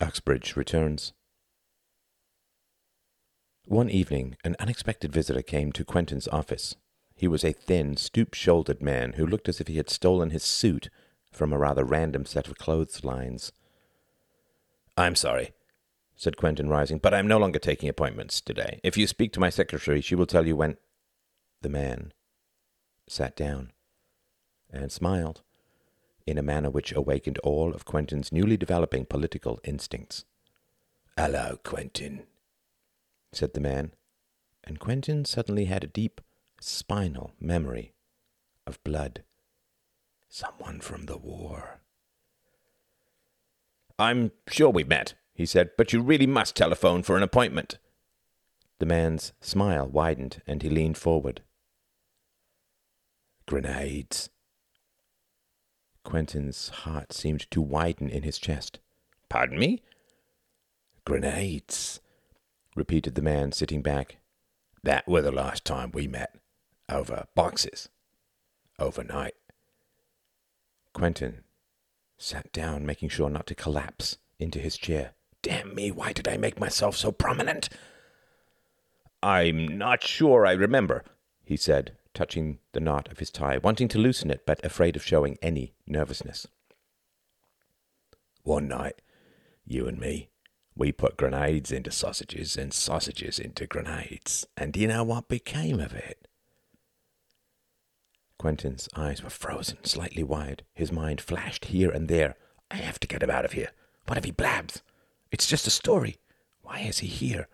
Uxbridge returns. One evening, an unexpected visitor came to Quentin's office. He was a thin, stoop shouldered man who looked as if he had stolen his suit from a rather random set of clotheslines. I'm sorry, said Quentin, rising, but I'm no longer taking appointments today. If you speak to my secretary, she will tell you when. The man sat down and smiled in a manner which awakened all of Quentin's newly developing political instincts. Hello, Quentin, said the man, and Quentin suddenly had a deep, spinal memory of blood. Someone from the war. I'm sure we've met, he said, but you really must telephone for an appointment. The man's smile widened and he leaned forward. Grenades. Quentin's heart seemed to widen in his chest. Pardon me? Grenades, repeated the man, sitting back. That were the last time we met. Over boxes. Overnight. Quentin sat down, making sure not to collapse into his chair. Damn me, why did I make myself so prominent? I'm not sure I remember, he said, touching the knot of his tie, wanting to loosen it, but afraid of showing any nervousness. One night, you and me, we put grenades into sausages and sausages into grenades. And do you know what became of it? Quentin's eyes were frozen, slightly wide. His mind flashed here and there. I have to get him out of here. What if he blabs? It's just a story. Why is he here?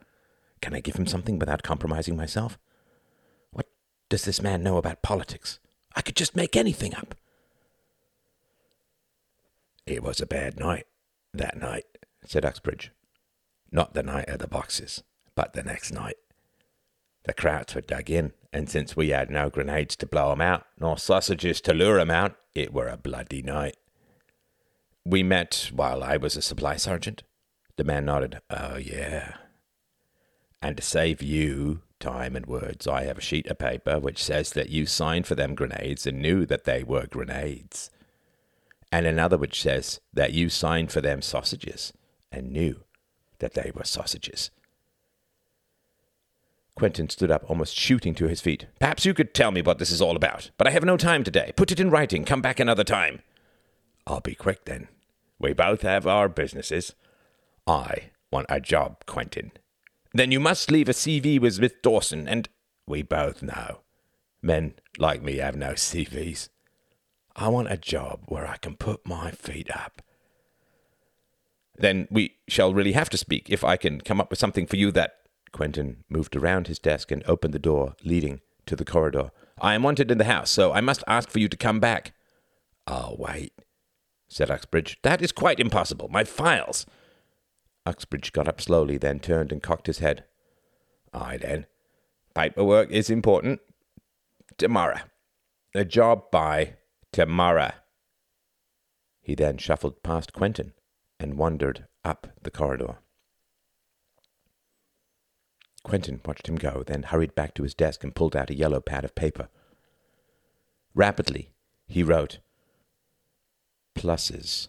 Can I give him something without compromising myself? Does this man know about politics? I could just make anything up. It was a bad night, that night, said Uxbridge. Not the night of the boxes, but the next night. The Krauts were dug in, and since we had no grenades to blow 'em out, nor sausages to lure 'em out, it were a bloody night. We met while I was a supply sergeant. The man nodded. Oh, yeah. And to save you time and words, I have a sheet of paper which says that you signed for them grenades and knew that they were grenades. And another which says that you signed for them sausages and knew that they were sausages. Quentin stood up, almost shooting to his feet. Perhaps you could tell me what this is all about, but I have no time today. Put it in writing. Come back another time. I'll be quick then. We both have our businesses. I want a job, Quentin. Then you must leave a CV with Smith Dawson, and we both know. Men like me have no CVs. I want a job where I can put my feet up. Then we shall really have to speak if I can come up with something for you that Quentin moved around his desk and opened the door leading to the corridor. I am wanted in the house, so I must ask for you to come back. I'll wait, said Uxbridge. That is quite impossible. My files. Uxbridge got up slowly, then turned and cocked his head. Aye, then. Paperwork is important. Tomorrow. The job by tomorrow. He then shuffled past Quentin and wandered up the corridor. Quentin watched him go, then hurried back to his desk and pulled out a yellow pad of paper. Rapidly, he wrote pluses.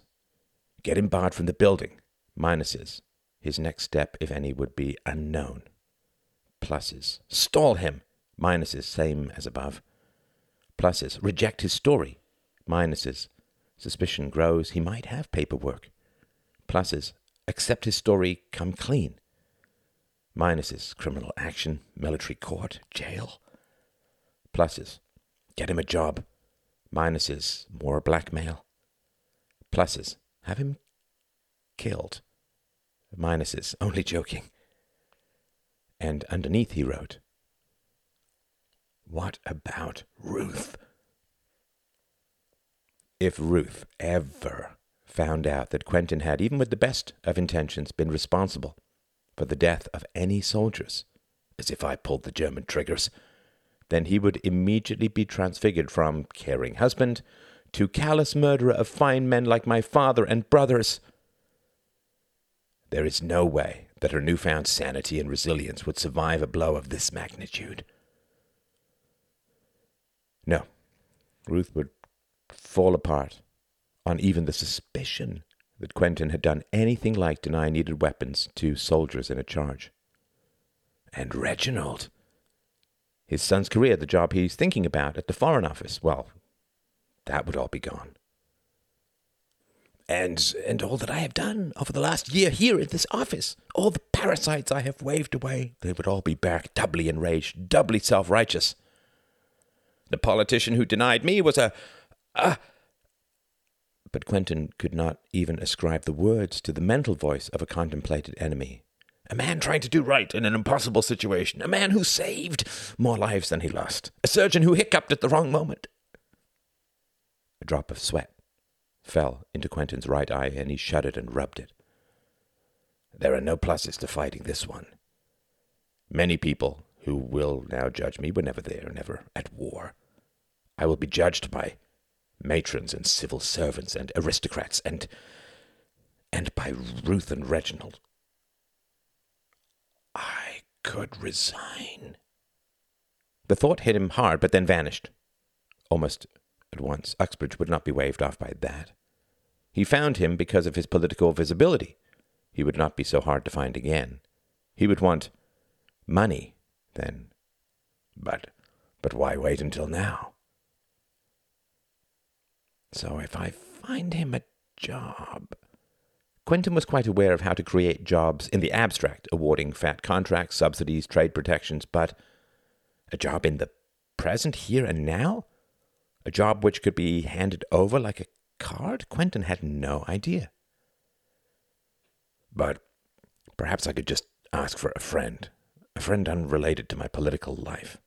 Get him barred from the building. Minuses. His next step, if any, would be unknown. Pluses. Stall him. Minuses. Same as above. Pluses. Reject his story. Minuses. Suspicion grows. He might have paperwork. Pluses. Accept his story. Come clean. Minuses, criminal action, military court, jail. Pluses, get him a job. Minuses, more blackmail. Pluses, have him killed. Minuses, only joking. And underneath he wrote, What about Ruth? If Ruth ever found out that Quentin had, even with the best of intentions, been responsible for the death of any soldiers, as if I pulled the German triggers, then he would immediately be transfigured from caring husband to callous murderer of fine men like my father and brothers. There is no way that her newfound sanity and resilience would survive a blow of this magnitude. No, Ruth would fall apart on even the suspicion that Quentin had done anything like deny needed weapons to soldiers in a charge. And Reginald. His son's career, the job he's thinking about at the Foreign Office, well, that would all be gone. And and all that I have done over the last year here in this office, all the parasites I have waved away, they would all be back doubly enraged, doubly self righteous. The politician who denied me was a a but Quentin could not even ascribe the words to the mental voice of a contemplated enemy. A man trying to do right in an impossible situation. A man who saved more lives than he lost. A surgeon who hiccuped at the wrong moment. A drop of sweat fell into Quentin's right eye, and he shuddered and rubbed it. There are no pluses to fighting this one. Many people who will now judge me were never there, never at war. I will be judged by matrons and civil servants and aristocrats and and by Ruth and Reginald. I could resign. The thought hit him hard, but then vanished. Almost at once, Uxbridge would not be waved off by that. He found him because of his political visibility. He would not be so hard to find again. He would want money, then. But, but why wait until now? So if I find him a job. Quentin was quite aware of how to create jobs in the abstract, awarding fat contracts, subsidies, trade protections, but a job in the present, here and now? A job which could be handed over like a card? Quentin had no idea. But perhaps I could just ask for a friend, a friend unrelated to my political life.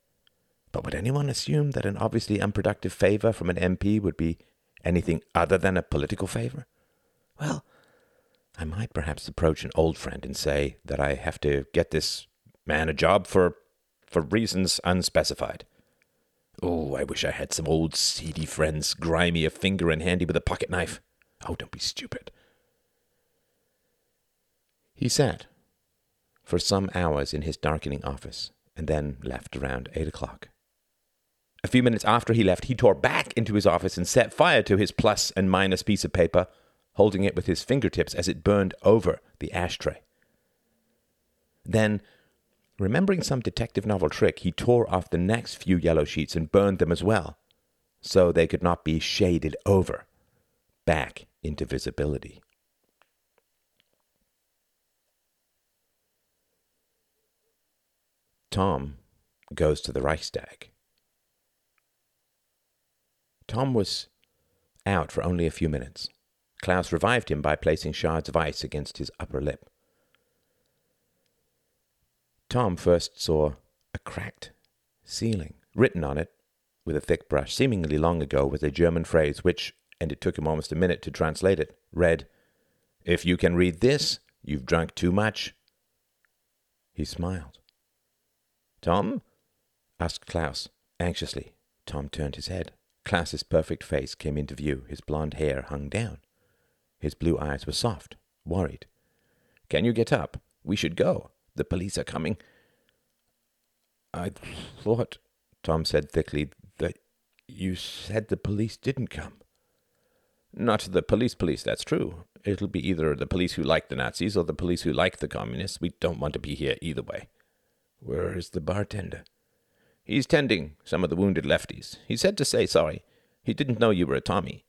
But would anyone assume that an obviously unproductive favor from an MP would be anything other than a political favor? Well, I might perhaps approach an old friend and say that I have to get this man a job for for reasons unspecified. Oh, I wish I had some old seedy friends, grimy of finger and handy with a pocket knife. Oh, don't be stupid. He sat for some hours in his darkening office and then left around eight o'clock. A few minutes after he left, he tore back into his office and set fire to his plus and minus piece of paper, holding it with his fingertips as it burned over the ashtray. Then, remembering some detective novel trick, he tore off the next few yellow sheets and burned them as well, so they could not be shaded over, back into visibility. Tom goes to the Reichstag. Tom was out for only a few minutes. Klaus revived him by placing shards of ice against his upper lip. Tom first saw a cracked ceiling. Written on it, with a thick brush, seemingly long ago, was a German phrase which, and it took him almost a minute to translate it, read, If you can read this, you've drunk too much. He smiled. Tom? asked Klaus, anxiously. Tom turned his head. Klaus's perfect face came into view. His blond hair hung down. His blue eyes were soft, worried. Can you get up? We should go. The police are coming. I thought, Tom said thickly, that you said the police didn't come. Not the police police, that's true. It'll be either the police who like the Nazis or the police who like the communists. We don't want to be here either way. Where is the bartender? He's tending some of the wounded lefties. He said to say sorry. He didn't know you were a Tommy.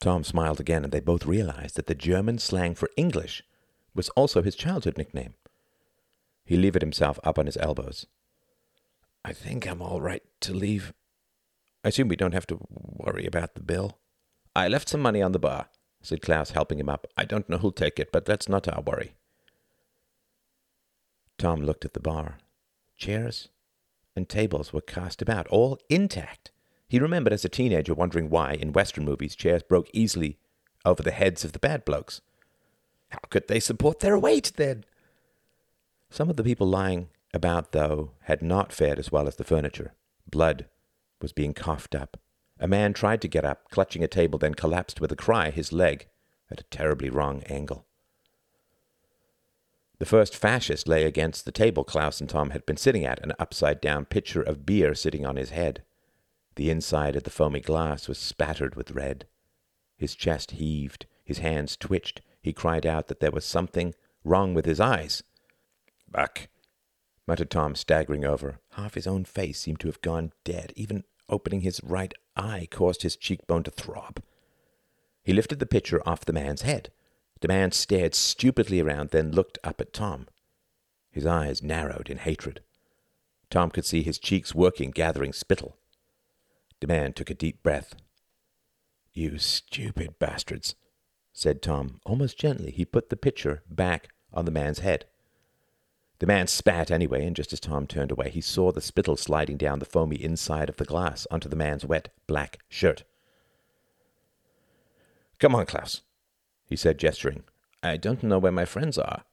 Tom smiled again, and they both realized that the German slang for English was also his childhood nickname. He levered himself up on his elbows. I think I'm all right to leave. I assume we don't have to worry about the bill. I left some money on the bar, said Klaus, helping him up. I don't know who'll take it, but that's not our worry. Tom looked at the bar. Chairs, and tables were cast about, all intact. He remembered as a teenager wondering why, in Western movies, chairs broke easily over the heads of the bad blokes. How could they support their weight then? Some of the people lying about, though, had not fared as well as the furniture. Blood was being coughed up. A man tried to get up, clutching a table, then collapsed with a cry, his leg at a terribly wrong angle. The first fascist lay against the table Klaus and Tom had been sitting at, an upside down pitcher of beer sitting on his head. The inside of the foamy glass was spattered with red. His chest heaved, his hands twitched, he cried out that there was something wrong with his eyes. Back, muttered Tom, staggering over. Half his own face seemed to have gone dead. Even opening his right eye caused his cheekbone to throb. He lifted the pitcher off the man's head. The man stared stupidly around, then looked up at Tom. His eyes narrowed in hatred. Tom could see his cheeks working, gathering spittle. The man took a deep breath. You stupid bastards, said Tom. Almost gently, he put the pitcher back on the man's head. The man spat anyway, and just as Tom turned away, he saw the spittle sliding down the foamy inside of the glass onto the man's wet black shirt. Come on, Klaus, he said, gesturing. I don't know where my friends are.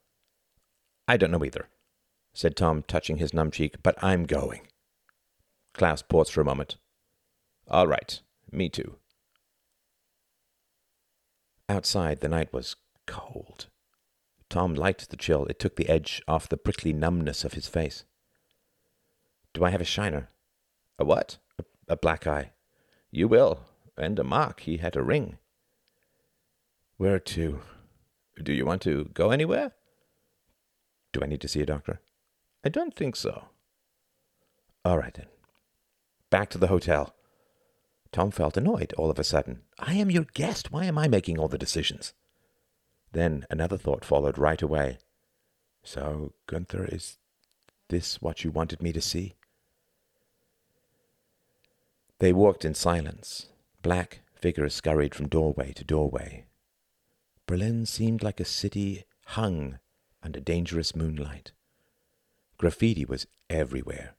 I don't know either, said Tom, touching his numb cheek, but I'm going. Klaus paused for a moment. All right, me too. Outside, the night was cold. Tom liked the chill. It took the edge off the prickly numbness of his face. Do I have a shiner? A what? A, a black eye. You will. And a mark. He had a ring. Where to? Do you want to go anywhere? Do I need to see a doctor? I don't think so. All right, then. Back to the hotel. Tom felt annoyed all of a sudden. I am your guest. Why am I making all the decisions? Then another thought followed right away. So, Gunther, is this what you wanted me to see? They walked in silence. Black figures scurried from doorway to doorway. Berlin seemed like a city hung under dangerous moonlight. Graffiti was everywhere.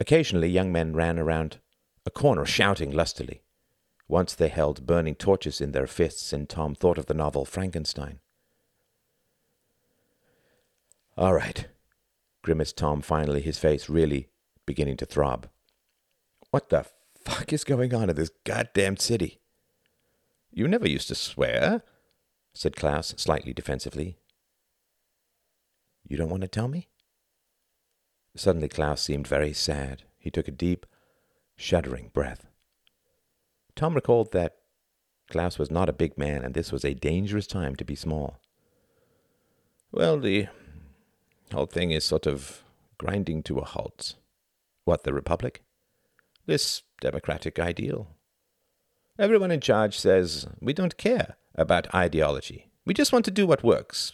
Occasionally, young men ran around a corner shouting lustily. Once they held burning torches in their fists, and Tom thought of the novel Frankenstein. All right, grimaced Tom finally, his face really beginning to throb. What the fuck is going on in this goddamn city? You never used to swear, said Klaus slightly defensively. You don't want to tell me? Suddenly Klaus seemed very sad. He took a deep, shuddering breath. Tom recalled that Klaus was not a big man, and this was a dangerous time to be small. Well, the whole thing is sort of grinding to a halt. What, the Republic? This democratic ideal. Everyone in charge says we don't care about ideology. We just want to do what works.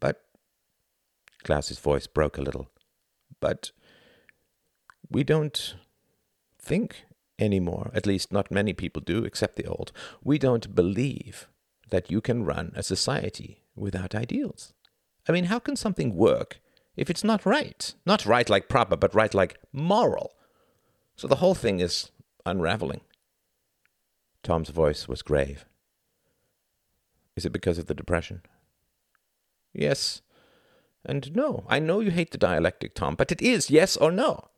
But Klaus's voice broke a little. But we don't think anymore. At least, not many people do, except the old. We don't believe that you can run a society without ideals. I mean, how can something work if it's not right? Not right like proper, but right like moral. So the whole thing is unraveling. Tom's voice was grave. Is it because of the depression? Yes and no. I know you hate the dialectic, Tom, but it is yes or no.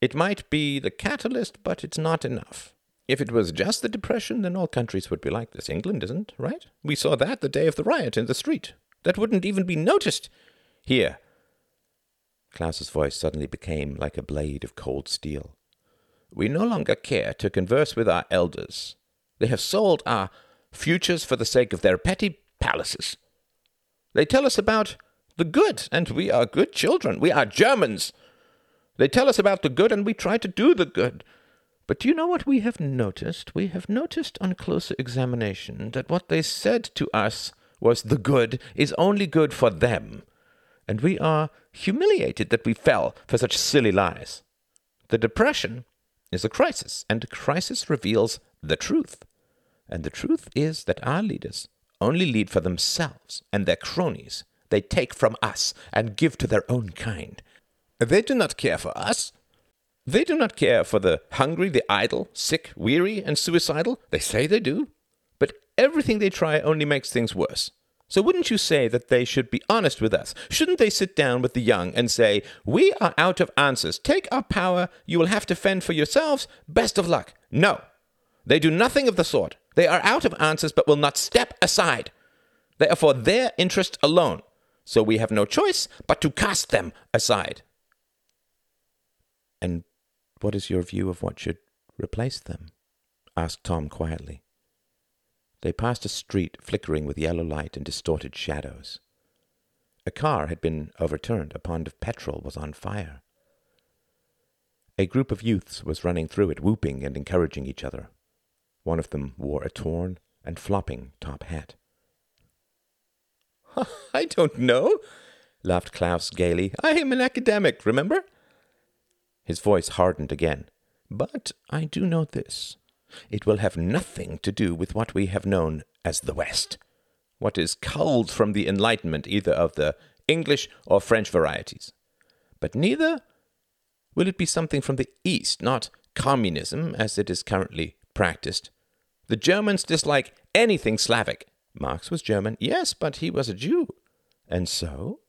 It might be the catalyst, but it's not enough. If it was just the Depression, then all countries would be like this. England isn't, right? We saw that the day of the riot in the street. That wouldn't even be noticed. Here. Klaus's voice suddenly became like a blade of cold steel. We no longer care to converse with our elders. They have sold our futures for the sake of their petty palaces. They tell us about the good, and we are good children. We are Germans. They tell us about the good, and we try to do the good. But do you know what we have noticed? We have noticed on closer examination that what they said to us was the good is only good for them. And we are humiliated that we fell for such silly lies. The depression is a crisis, and a crisis reveals the truth. And the truth is that our leaders only lead for themselves and their cronies. They take from us and give to their own kind. They do not care for us. They do not care for the hungry, the idle, sick, weary, and suicidal. They say they do. But everything they try only makes things worse. So wouldn't you say that they should be honest with us? Shouldn't they sit down with the young and say, We are out of answers. Take our power. You will have to fend for yourselves. Best of luck. No. They do nothing of the sort. They are out of answers but will not step aside. They are for their interest alone. So we have no choice but to cast them aside. And what is your view of what should replace them? asked Tom quietly. They passed a street flickering with yellow light and distorted shadows. A car had been overturned. A pond of petrol was on fire. A group of youths was running through it, whooping and encouraging each other. One of them wore a torn and flopping top hat. I don't know, laughed Klaus gaily. I am an academic, remember? His voice hardened again. But I do know this. It will have nothing to do with what we have known as the West, what is culled from the Enlightenment, either of the English or French varieties. But neither will it be something from the East, not communism as it is currently practiced. The Germans dislike anything Slavic. Marx was German, yes, but he was a Jew. And so?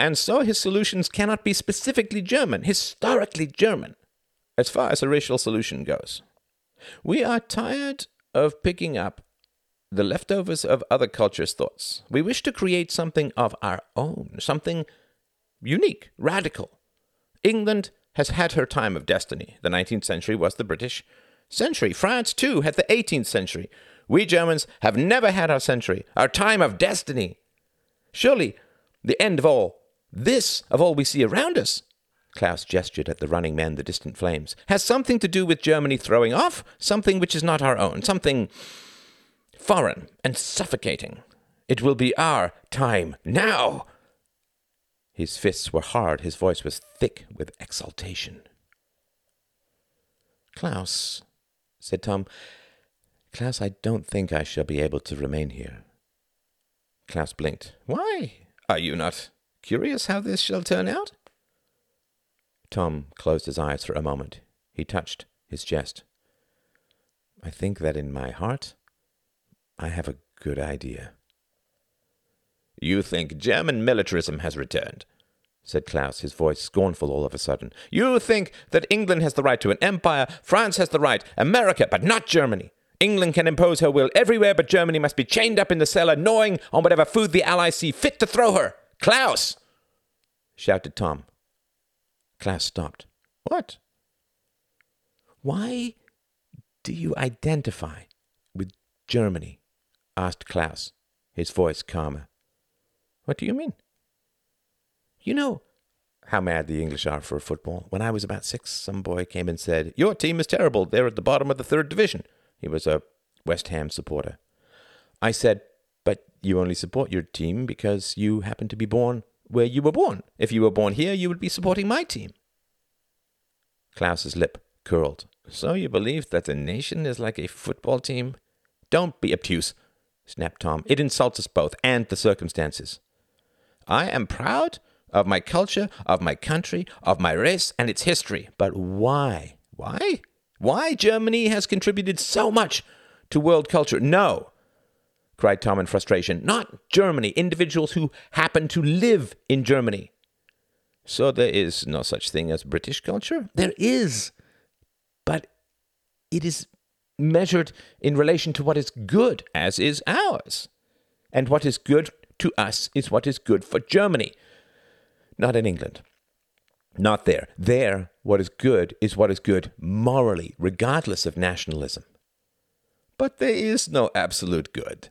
And so his solutions cannot be specifically German, historically German, as far as a racial solution goes. We are tired of picking up the leftovers of other cultures' thoughts. We wish to create something of our own, something unique, radical. England has had her time of destiny. The 19th century was the British century. France, too, had the 18th century. We Germans have never had our century, our time of destiny. Surely the end of all, this of all we see around us, Klaus gestured at the running men, the distant flames, has something to do with Germany throwing off something which is not our own, something foreign and suffocating. It will be our time now. His fists were hard, his voice was thick with exultation. Klaus, said Tom, Klaus, I don't think I shall be able to remain here. Klaus blinked. Why? Are you not curious how this shall turn out? Tom closed his eyes for a moment. He touched his chest. I think that in my heart I have a good idea. You think German militarism has returned, said Klaus, his voice scornful all of a sudden. You think that England has the right to an empire, France has the right, America, but not Germany. England can impose her will everywhere, but Germany must be chained up in the cellar, gnawing on whatever food the Allies see fit to throw her. Klaus! shouted Tom. Klaus stopped. What? Why do you identify with Germany? asked Klaus, his voice calmer. What do you mean? You know how mad the English are for football. When I was about six, some boy came and said, Your team is terrible. They're at the bottom of the third division. He was a West Ham supporter. I said, you only support your team because you happen to be born where you were born. If you were born here, you would be supporting my team. Klaus's lip curled. So you believe that the nation is like a football team? Don't be obtuse, snapped Tom. It insults us both and the circumstances. I am proud of my culture, of my country, of my race and its history. But why? Why? Why Germany has contributed so much to world culture? No, cried Tom in frustration. Not Germany, individuals who happen to live in Germany. So there is no such thing as British culture? There is. But it is measured in relation to what is good, as is ours. And what is good to us is what is good for Germany, not in England. Not there. There, what is good is what is good morally, regardless of nationalism. But there is no absolute good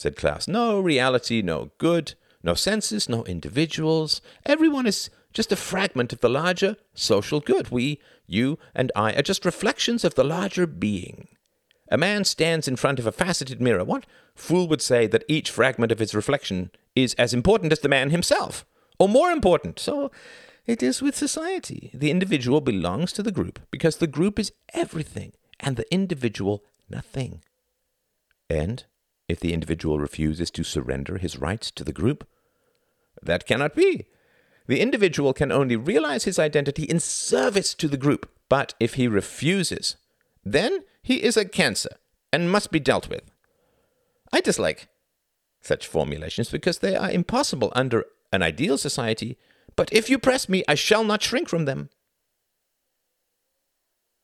said Klaus. No reality, no good, no senses, no individuals. Everyone is just a fragment of the larger social good. We, you, and I are just reflections of the larger being. A man stands in front of a faceted mirror. What fool would say that each fragment of his reflection is as important as the man himself, or more important? So it is with society. The individual belongs to the group because the group is everything and the individual nothing. And if the individual refuses to surrender his rights to the group? That cannot be. The individual can only realize his identity in service to the group, but if he refuses, then he is a cancer and must be dealt with. I dislike such formulations because they are impossible under an ideal society, but if you press me, I shall not shrink from them.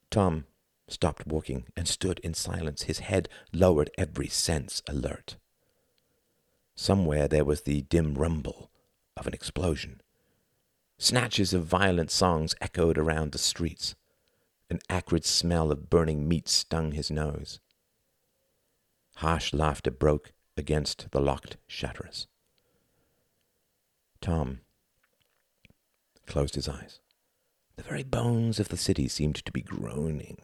Tom stopped walking and stood in silence, his head lowered, every sense alert. Somewhere there was the dim rumble of an explosion. Snatches of violent songs echoed around the streets. An acrid smell of burning meat stung his nose. Harsh laughter broke against the locked shutters. Tom closed his eyes. The very bones of the city seemed to be groaning.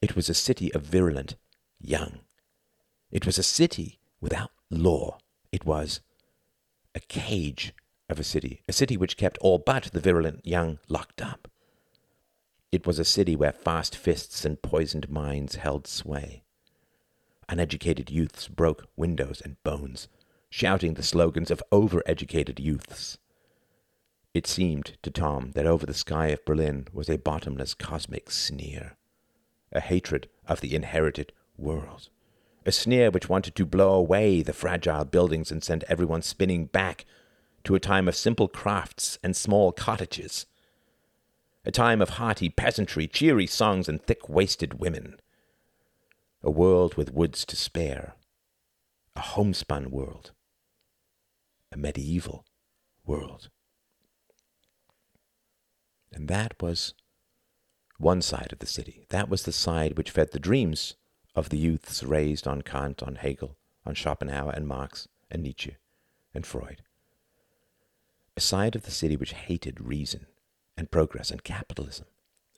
It was a city of virulent young. It was a city without law. It was a cage of a city, a city which kept all but the virulent young locked up. It was a city where fast fists and poisoned minds held sway. Uneducated youths broke windows and bones, shouting the slogans of overeducated youths. It seemed to Tom that over the sky of Berlin was a bottomless cosmic sneer, a hatred of the inherited world, a sneer which wanted to blow away the fragile buildings and send everyone spinning back to a time of simple crafts and small cottages, a time of hearty peasantry, cheery songs, and thick waisted women, a world with woods to spare, a homespun world, a medieval world. And that was one side of the city. That was the side which fed the dreams of the youths raised on Kant, on Hegel, on Schopenhauer and Marx and Nietzsche and Freud a side of the city which hated reason and progress and capitalism,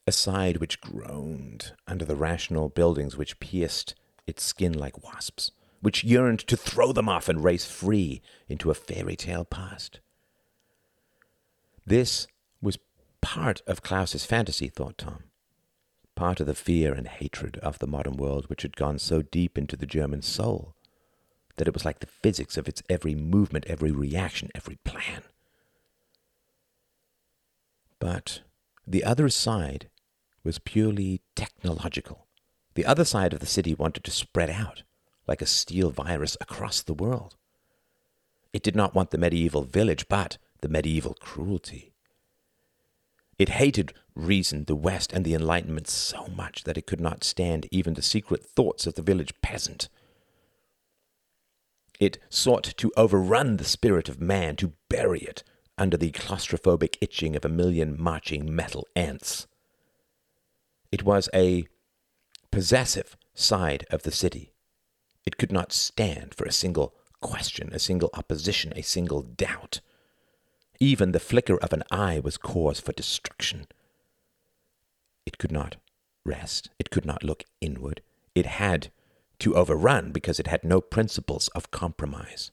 a side which groaned under the rational buildings which pierced its skin like wasps, which yearned to throw them off and race free into a fairy tale past. This was part of Klaus's fantasy, thought Tom, part of the fear and hatred of the modern world which had gone so deep into the German soul that it was like the physics of its every movement, every reaction, every plan. But the other side was purely technological. The other side of the city wanted to spread out like a steel virus across the world. It did not want the medieval village, but the medieval cruelty. It hated reason, the West, and the Enlightenment so much that it could not stand even the secret thoughts of the village peasant. It sought to overrun the spirit of man, to bury it under the claustrophobic itching of a million marching metal ants. It was a possessive side of the city. It could not stand for a single question, a single opposition, a single doubt. Even the flicker of an eye was cause for destruction. It could not rest. It could not look inward. It had to overrun because it had no principles of compromise.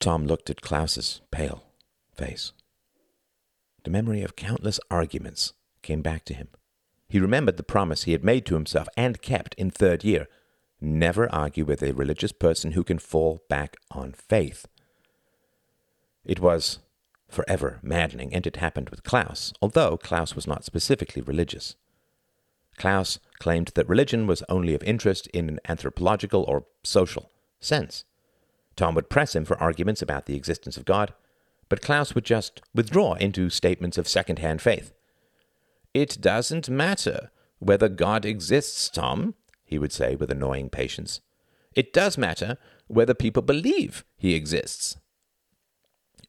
Tom looked at Klaus's pale face. The memory of countless arguments came back to him. He remembered the promise he had made to himself and kept in third year never argue with a religious person who can fall back on faith. It was forever maddening, and it happened with Klaus, although Klaus was not specifically religious. Klaus claimed that religion was only of interest in an anthropological or social sense. Tom would press him for arguments about the existence of God, but Klaus would just withdraw into statements of second hand faith. It doesn't matter whether God exists, Tom, he would say with annoying patience. It does matter whether people believe he exists.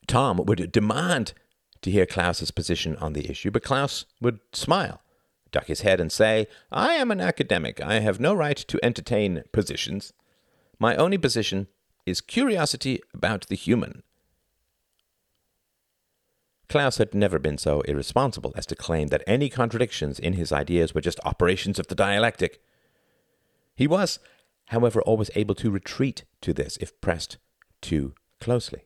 Tom would demand to hear Klaus's position on the issue, but Klaus would smile, duck his head, and say, I am an academic. I have no right to entertain positions. My only position is curiosity about the human. Klaus had never been so irresponsible as to claim that any contradictions in his ideas were just operations of the dialectic. He was, however, always able to retreat to this if pressed too closely.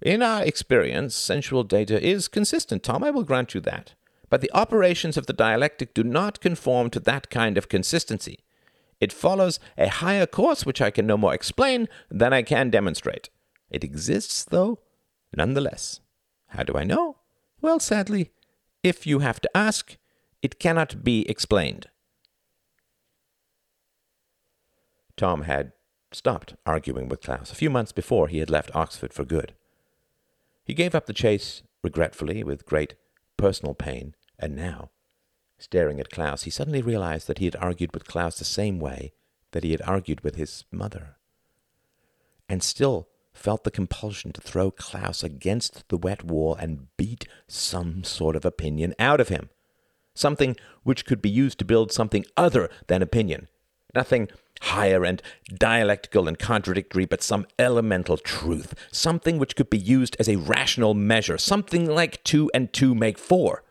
In our experience, sensual data is consistent, Tom, I will grant you that. But the operations of the dialectic do not conform to that kind of consistency. It follows a higher course which I can no more explain than I can demonstrate. It exists, though, nonetheless. How do I know? Well, sadly, if you have to ask, it cannot be explained. Tom had stopped arguing with Klaus. A few months before, he had left Oxford for good. He gave up the chase regretfully, with great personal pain, and now Staring at Klaus, he suddenly realized that he had argued with Klaus the same way that he had argued with his mother, and still felt the compulsion to throw Klaus against the wet wall and beat some sort of opinion out of him. something which could be used to build something other than opinion. Nothing higher and dialectical and contradictory, but some elemental truth, something which could be used as a rational measure, something like two and two make four.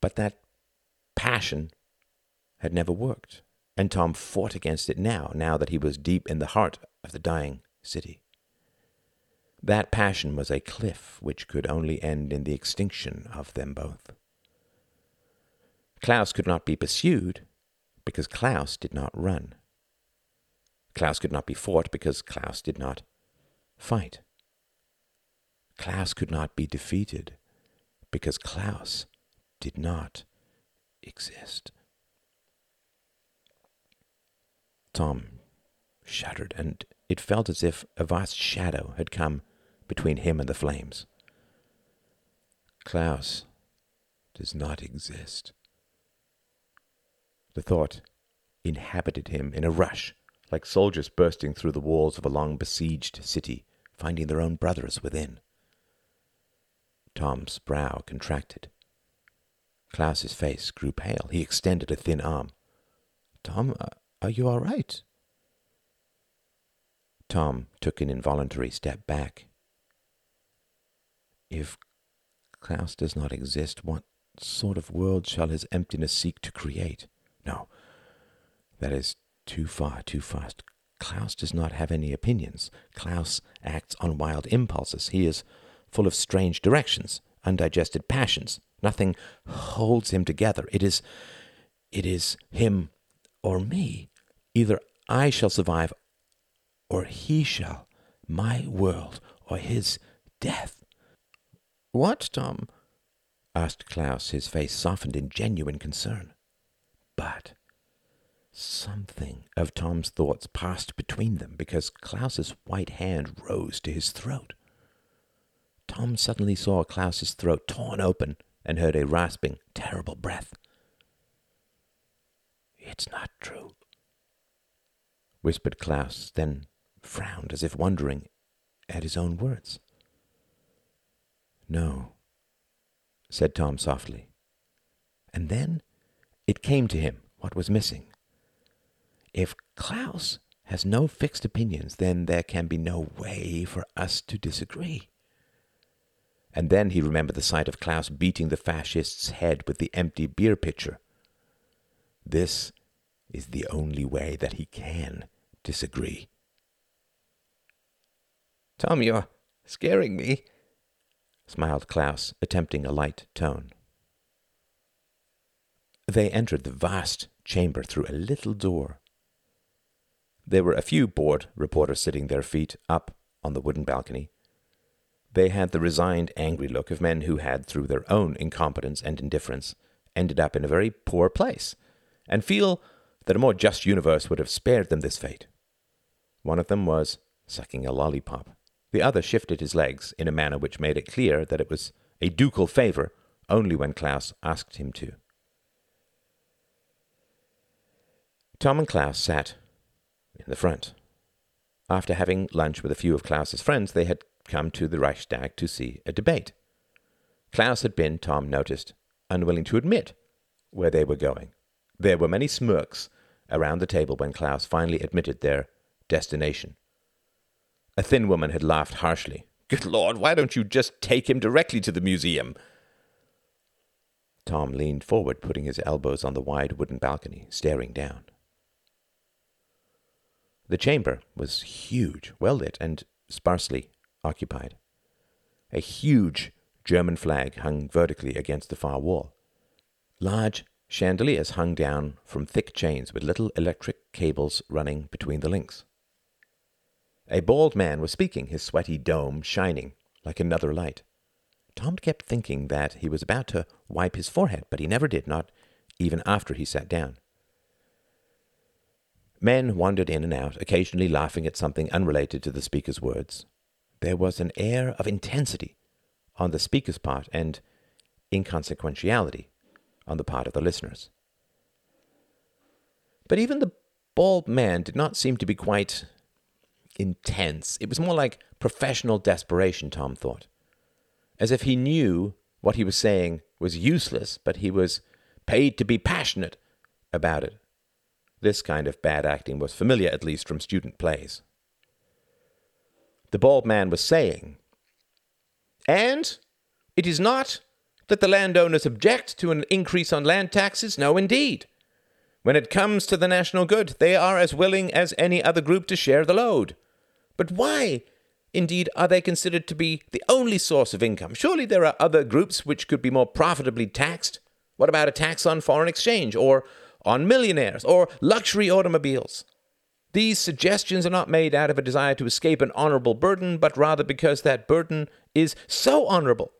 But that passion had never worked, and Tom fought against it now, now that he was deep in the heart of the dying city. That passion was a cliff which could only end in the extinction of them both. Klaus could not be pursued because Klaus did not run. Klaus could not be fought because Klaus did not fight. Klaus could not be defeated because Klaus did not exist. Tom shuddered, and it felt as if a vast shadow had come between him and the flames. Klaus does not exist. The thought inhabited him in a rush, like soldiers bursting through the walls of a long besieged city, finding their own brothers within. Tom's brow contracted. Klaus's face grew pale. He extended a thin arm. Tom, uh, are you all right? Tom took an involuntary step back. If Klaus does not exist, what sort of world shall his emptiness seek to create? No, that is too far, too fast. Klaus does not have any opinions. Klaus acts on wild impulses. He is full of strange directions, undigested passions. Nothing holds him together. It is, it is him or me. Either I shall survive or he shall, my world or his death. What, Tom? asked Klaus, his face softened in genuine concern. But something of Tom's thoughts passed between them because Klaus's white hand rose to his throat. Tom suddenly saw Klaus's throat torn open and heard a rasping, terrible breath. It's not true, whispered Klaus, then frowned as if wondering at his own words. No, said Tom softly. And then it came to him what was missing. If Klaus has no fixed opinions, then there can be no way for us to disagree. And then he remembered the sight of Klaus beating the fascist's head with the empty beer pitcher. This is the only way that he can disagree. Tom, you're scaring me, smiled Klaus, attempting a light tone. They entered the vast chamber through a little door. There were a few bored reporters sitting their feet up on the wooden balcony. They had the resigned, angry look of men who had, through their own incompetence and indifference, ended up in a very poor place, and feel that a more just universe would have spared them this fate. One of them was sucking a lollipop. The other shifted his legs in a manner which made it clear that it was a ducal favor only when Klaus asked him to. Tom and Klaus sat in the front. After having lunch with a few of Klaus's friends, they had come to the Reichstag to see a debate. Klaus had been, Tom noticed, unwilling to admit where they were going. There were many smirks around the table when Klaus finally admitted their destination. A thin woman had laughed harshly. Good Lord, why don't you just take him directly to the museum? Tom leaned forward, putting his elbows on the wide wooden balcony, staring down. The chamber was huge, well lit, and sparsely occupied. A huge German flag hung vertically against the far wall. Large chandeliers hung down from thick chains with little electric cables running between the links. A bald man was speaking, his sweaty dome shining like another light. Tom kept thinking that he was about to wipe his forehead, but he never did, not even after he sat down. Men wandered in and out, occasionally laughing at something unrelated to the speaker's words. There was an air of intensity on the speaker's part and inconsequentiality on the part of the listeners. But even the bald man did not seem to be quite intense. It was more like professional desperation, Tom thought. As if he knew what he was saying was useless, but he was paid to be passionate about it. This kind of bad acting was familiar, at least, from student plays. The bald man was saying, And it is not that the landowners object to an increase on land taxes. No, indeed. When it comes to the national good, they are as willing as any other group to share the load. But why, indeed, are they considered to be the only source of income? Surely there are other groups which could be more profitably taxed. What about a tax on foreign exchange, or on millionaires, or luxury automobiles? These suggestions are not made out of a desire to escape an honorable burden, but rather because that burden is so honorable.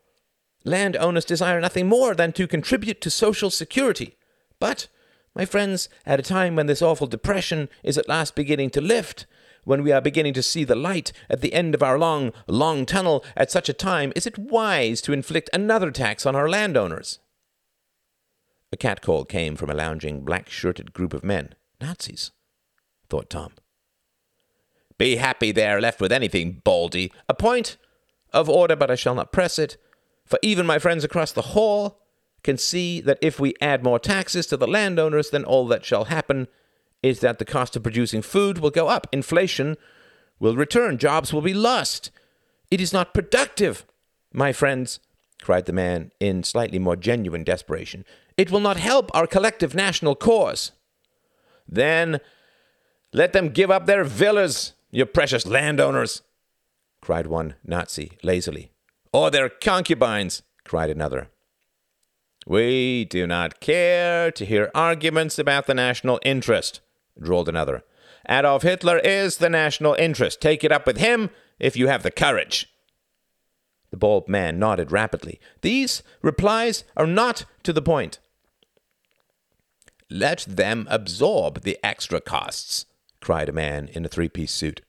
Landowners desire nothing more than to contribute to social security. But my friends, at a time when this awful depression is at last beginning to lift, when we are beginning to see the light at the end of our long, long tunnel, at such a time, is it wise to inflict another tax on our landowners? A catcall came from a lounging, black shirted group of men. Nazis, thought Tom. Be happy they are left with anything, Baldy. A point of order, but I shall not press it, for even my friends across the hall can see that if we add more taxes to the landowners, then all that shall happen is that the cost of producing food will go up. Inflation will return. Jobs will be lost. It is not productive, my friends, cried the man in slightly more genuine desperation. It will not help our collective national cause. Then let them give up their villas, you precious landowners, cried one Nazi lazily. Or their concubines, cried another. We do not care to hear arguments about the national interest, drawled another. Adolf Hitler is the national interest. Take it up with him if you have the courage. The bald man nodded rapidly. These replies are not to the point. Let them absorb the extra costs, cried a man in a three piece suit.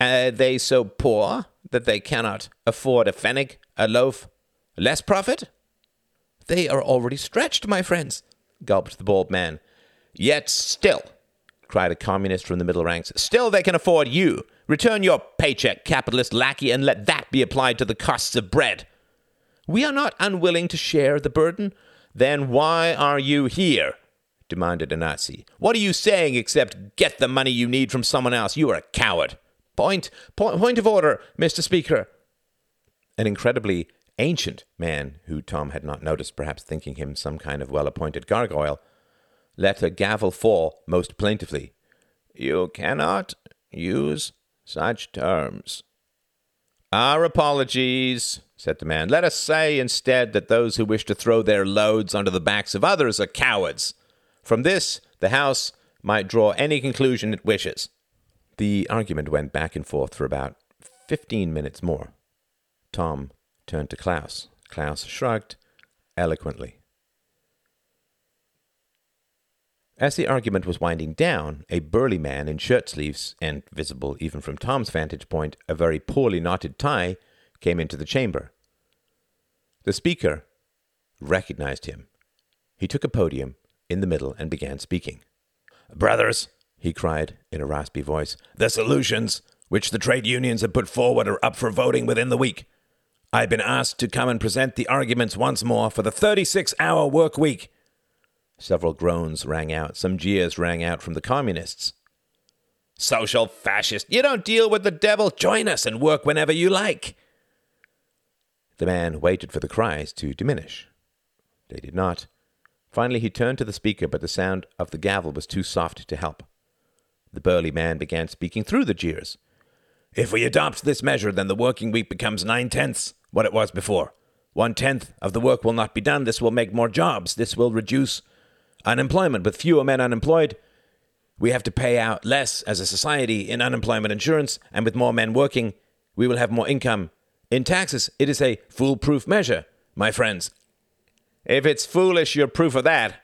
Are they so poor that they cannot afford a pfennig, a loaf, less profit? They are already stretched, my friends, gulped the bald man. Yet still, cried a communist from the middle ranks, still they can afford you. Return your paycheck, capitalist lackey, and let that be applied to the costs of bread. We are not unwilling to share the burden. Then why are you here? demanded a Nazi. What are you saying except get the money you need from someone else? You are a coward. Point, point, point of order, Mr. Speaker. An incredibly ancient man, who Tom had not noticed, perhaps thinking him some kind of well appointed gargoyle, let a gavel fall most plaintively. You cannot use such terms. Our apologies, said the man. Let us say instead that those who wish to throw their loads onto the backs of others are cowards. From this, the House might draw any conclusion it wishes. The argument went back and forth for about fifteen minutes more. Tom turned to Klaus. Klaus shrugged eloquently. As the argument was winding down, a burly man in shirt sleeves, and visible even from Tom's vantage point, a very poorly knotted tie, came into the chamber. The speaker recognized him. He took a podium in the middle and began speaking. Brothers, he cried in a raspy voice, the solutions which the trade unions have put forward are up for voting within the week. I've been asked to come and present the arguments once more for the 36 hour work week. Several groans rang out. Some jeers rang out from the communists. Social fascist, you don't deal with the devil. Join us and work whenever you like. The man waited for the cries to diminish. They did not. Finally, he turned to the speaker, but the sound of the gavel was too soft to help. The burly man began speaking through the jeers. If we adopt this measure, then the working week becomes nine tenths what it was before. One tenth of the work will not be done. This will make more jobs. This will reduce unemployment. With fewer men unemployed, we have to pay out less as a society in unemployment insurance, and with more men working, we will have more income. In taxes, it is a foolproof measure, my friends. If it's foolish, you're proof of that.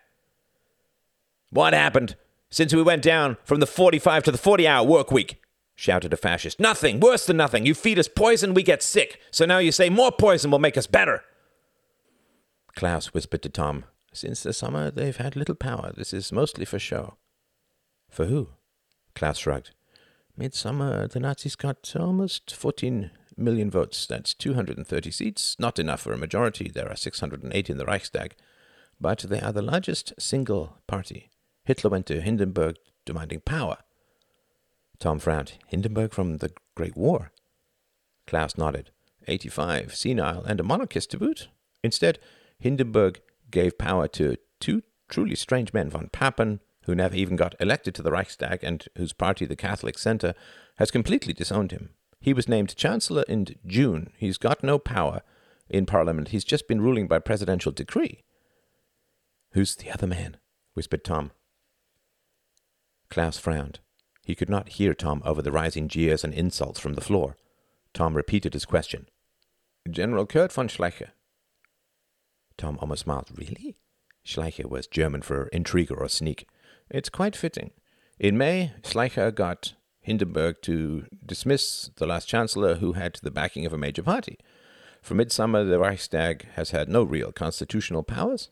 What happened since we went down from the 45 to the 40 hour work week? shouted a fascist. Nothing, worse than nothing. You feed us poison, we get sick. So now you say more poison will make us better. Klaus whispered to Tom, Since the summer, they've had little power. This is mostly for show. For who? Klaus shrugged. Midsummer, the Nazis got almost 14 million votes. That's 230 seats. Not enough for a majority. There are 608 in the Reichstag. But they are the largest single party. Hitler went to Hindenburg demanding power. Tom frowned. Hindenburg from the Great War? Klaus nodded. 85, senile, and a monarchist to boot. Instead, Hindenburg gave power to two truly strange men, von Papen, who never even got elected to the Reichstag and whose party, the Catholic Center, has completely disowned him. He was named Chancellor in June. He's got no power in Parliament. He's just been ruling by presidential decree. Who's the other man? whispered Tom. Klaus frowned. He could not hear Tom over the rising jeers and insults from the floor. Tom repeated his question. General Kurt von Schleicher. Tom almost smiled. Really? Schleicher was German for intriguer or sneak. It's quite fitting. In May, Schleicher got Hindenburg to dismiss the last chancellor who had the backing of a major party. For midsummer, the Reichstag has had no real constitutional powers.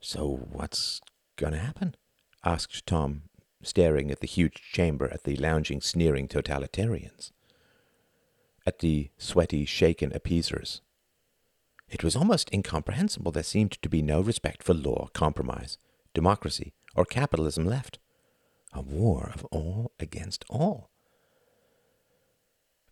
So what's going to happen? asked Tom, staring at the huge chamber at the lounging, sneering totalitarians, at the sweaty, shaken appeasers. It was almost incomprehensible there seemed to be no respect for law, compromise, democracy, or capitalism left. A war of all against all.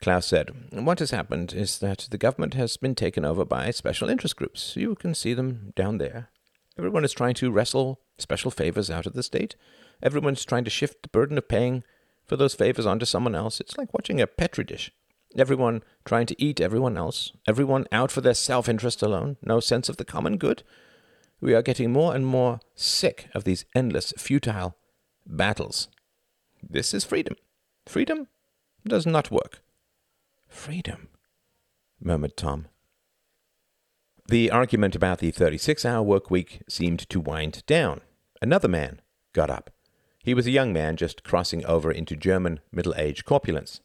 Klaus said, What has happened is that the government has been taken over by special interest groups. You can see them down there. Everyone is trying to wrestle special favors out of the state. Everyone's trying to shift the burden of paying for those favors onto someone else. It's like watching a petri dish. Everyone trying to eat everyone else. Everyone out for their self interest alone. No sense of the common good. We are getting more and more sick of these endless, futile battles. This is freedom. Freedom does not work. Freedom, murmured Tom. The argument about the 36 hour work week seemed to wind down. Another man got up. He was a young man just crossing over into German middle age corpulence.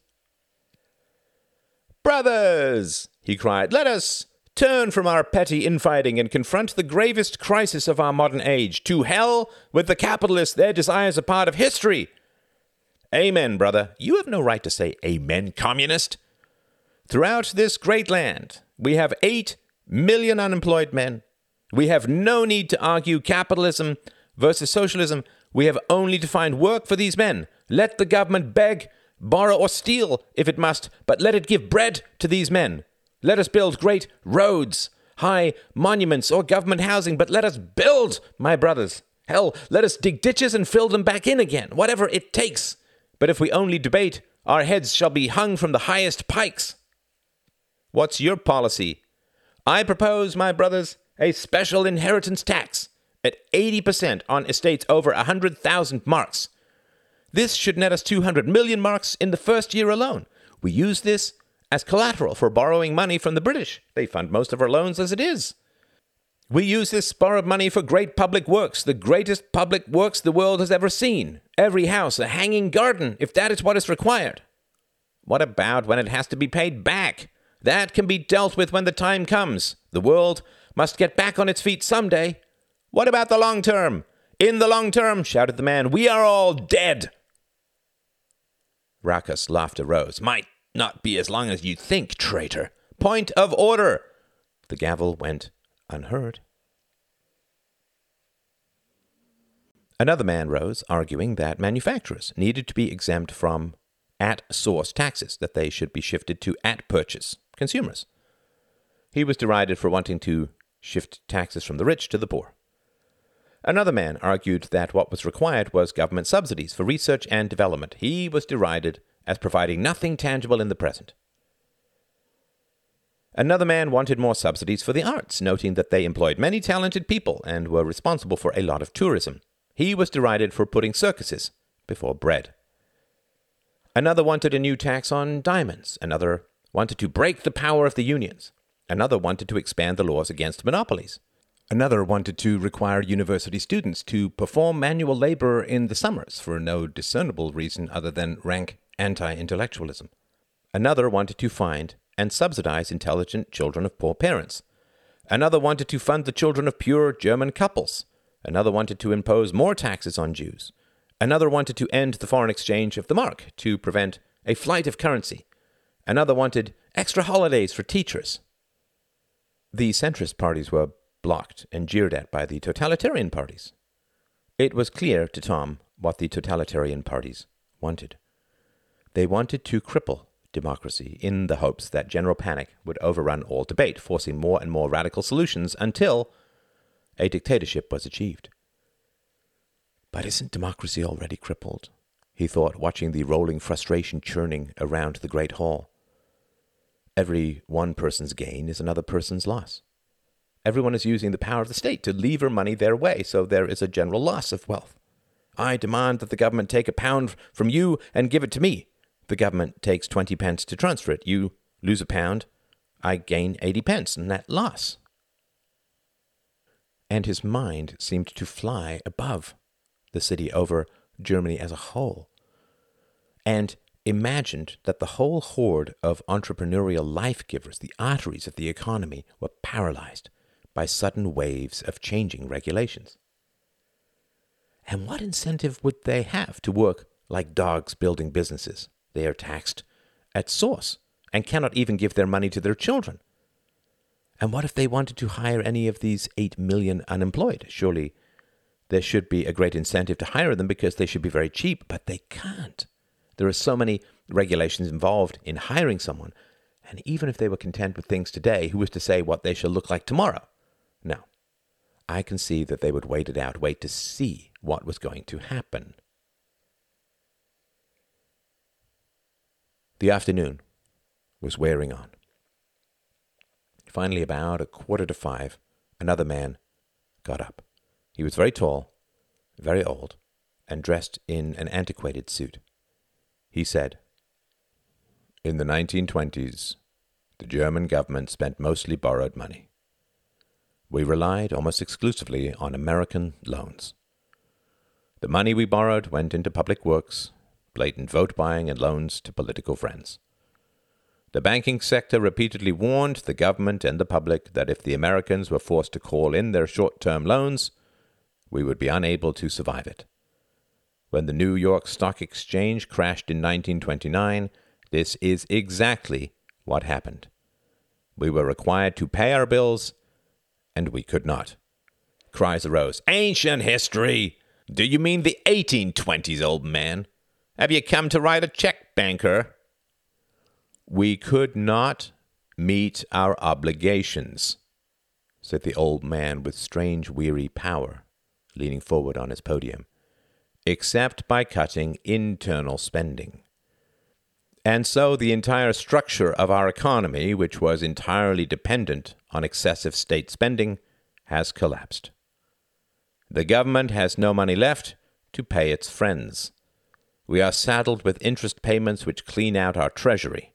Brothers, he cried, let us turn from our petty infighting and confront the gravest crisis of our modern age. To hell with the capitalists, their desires are part of history. Amen, brother. You have no right to say amen, communist. Throughout this great land, we have eight million unemployed men. We have no need to argue capitalism versus socialism. We have only to find work for these men. Let the government beg, borrow, or steal if it must, but let it give bread to these men. Let us build great roads, high monuments, or government housing, but let us build, my brothers. Hell, let us dig ditches and fill them back in again, whatever it takes. But if we only debate, our heads shall be hung from the highest pikes. What's your policy? I propose, my brothers, a special inheritance tax at 80% on estates over a 100,000 marks. This should net us 200 million marks in the first year alone. We use this as collateral for borrowing money from the British. They fund most of our loans as it is. We use this borrowed money for great public works, the greatest public works the world has ever seen. Every house, a hanging garden, if that is what is required. What about when it has to be paid back? That can be dealt with when the time comes. The world must get back on its feet someday. What about the long term? In the long term, shouted the man, we are all dead. Raucous laughter rose. Might not be as long as you think, traitor. Point of order. The gavel went unheard. Another man rose, arguing that manufacturers needed to be exempt from at source taxes, that they should be shifted to at purchase consumers. He was derided for wanting to shift taxes from the rich to the poor. Another man argued that what was required was government subsidies for research and development. He was derided as providing nothing tangible in the present. Another man wanted more subsidies for the arts, noting that they employed many talented people and were responsible for a lot of tourism. He was derided for putting circuses before bread. Another wanted a new tax on diamonds. Another wanted to break the power of the unions. Another wanted to expand the laws against monopolies. Another wanted to require university students to perform manual labor in the summers for no discernible reason other than rank anti intellectualism. Another wanted to find and subsidize intelligent children of poor parents. Another wanted to fund the children of pure German couples. Another wanted to impose more taxes on Jews. Another wanted to end the foreign exchange of the mark to prevent a flight of currency. Another wanted extra holidays for teachers. The centrist parties were blocked and jeered at by the totalitarian parties. It was clear to Tom what the totalitarian parties wanted. They wanted to cripple democracy in the hopes that general panic would overrun all debate, forcing more and more radical solutions until a dictatorship was achieved. But isn't democracy already crippled? He thought, watching the rolling frustration churning around the great hall. Every one person's gain is another person's loss. Everyone is using the power of the state to lever money their way, so there is a general loss of wealth. I demand that the government take a pound from you and give it to me. The government takes 20 pence to transfer it. You lose a pound, I gain 80 pence, in net loss. And his mind seemed to fly above the city over Germany as a whole, and imagined that the whole horde of entrepreneurial life givers, the arteries of the economy, were paralyzed by sudden waves of changing regulations. And what incentive would they have to work like dogs building businesses? They are taxed at source and cannot even give their money to their children. And what if they wanted to hire any of these 8 million unemployed? Surely there should be a great incentive to hire them because they should be very cheap, but they can't. There are so many regulations involved in hiring someone, and even if they were content with things today, who is to say what they shall look like tomorrow? No. I can see that they would wait it out, wait to see what was going to happen. The afternoon was wearing on. Finally, about a quarter to five, another man got up. He was very tall, very old, and dressed in an antiquated suit. He said, In the 1920s, the German government spent mostly borrowed money. We relied almost exclusively on American loans. The money we borrowed went into public works, blatant vote buying, and loans to political friends. The banking sector repeatedly warned the government and the public that if the Americans were forced to call in their short term loans, we would be unable to survive it. When the New York Stock Exchange crashed in 1929, this is exactly what happened. We were required to pay our bills, and we could not. Cries arose. Ancient history! Do you mean the 1820s, old man? Have you come to write a check, banker? We could not meet our obligations, said the old man with strange, weary power, leaning forward on his podium, except by cutting internal spending. And so the entire structure of our economy, which was entirely dependent on excessive state spending, has collapsed. The government has no money left to pay its friends. We are saddled with interest payments which clean out our treasury.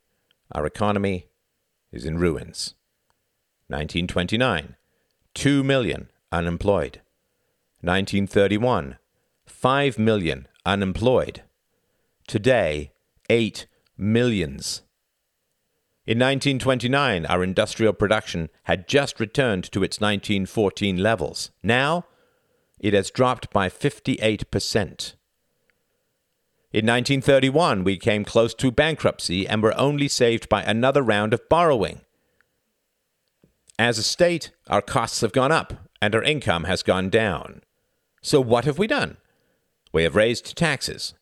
Our economy is in ruins. 1929, 2 million unemployed. 1931, 5 million unemployed. Today, 8 millions. In 1929, our industrial production had just returned to its 1914 levels. Now, it has dropped by 58%. In 1931, we came close to bankruptcy and were only saved by another round of borrowing. As a state, our costs have gone up and our income has gone down. So, what have we done? We have raised taxes.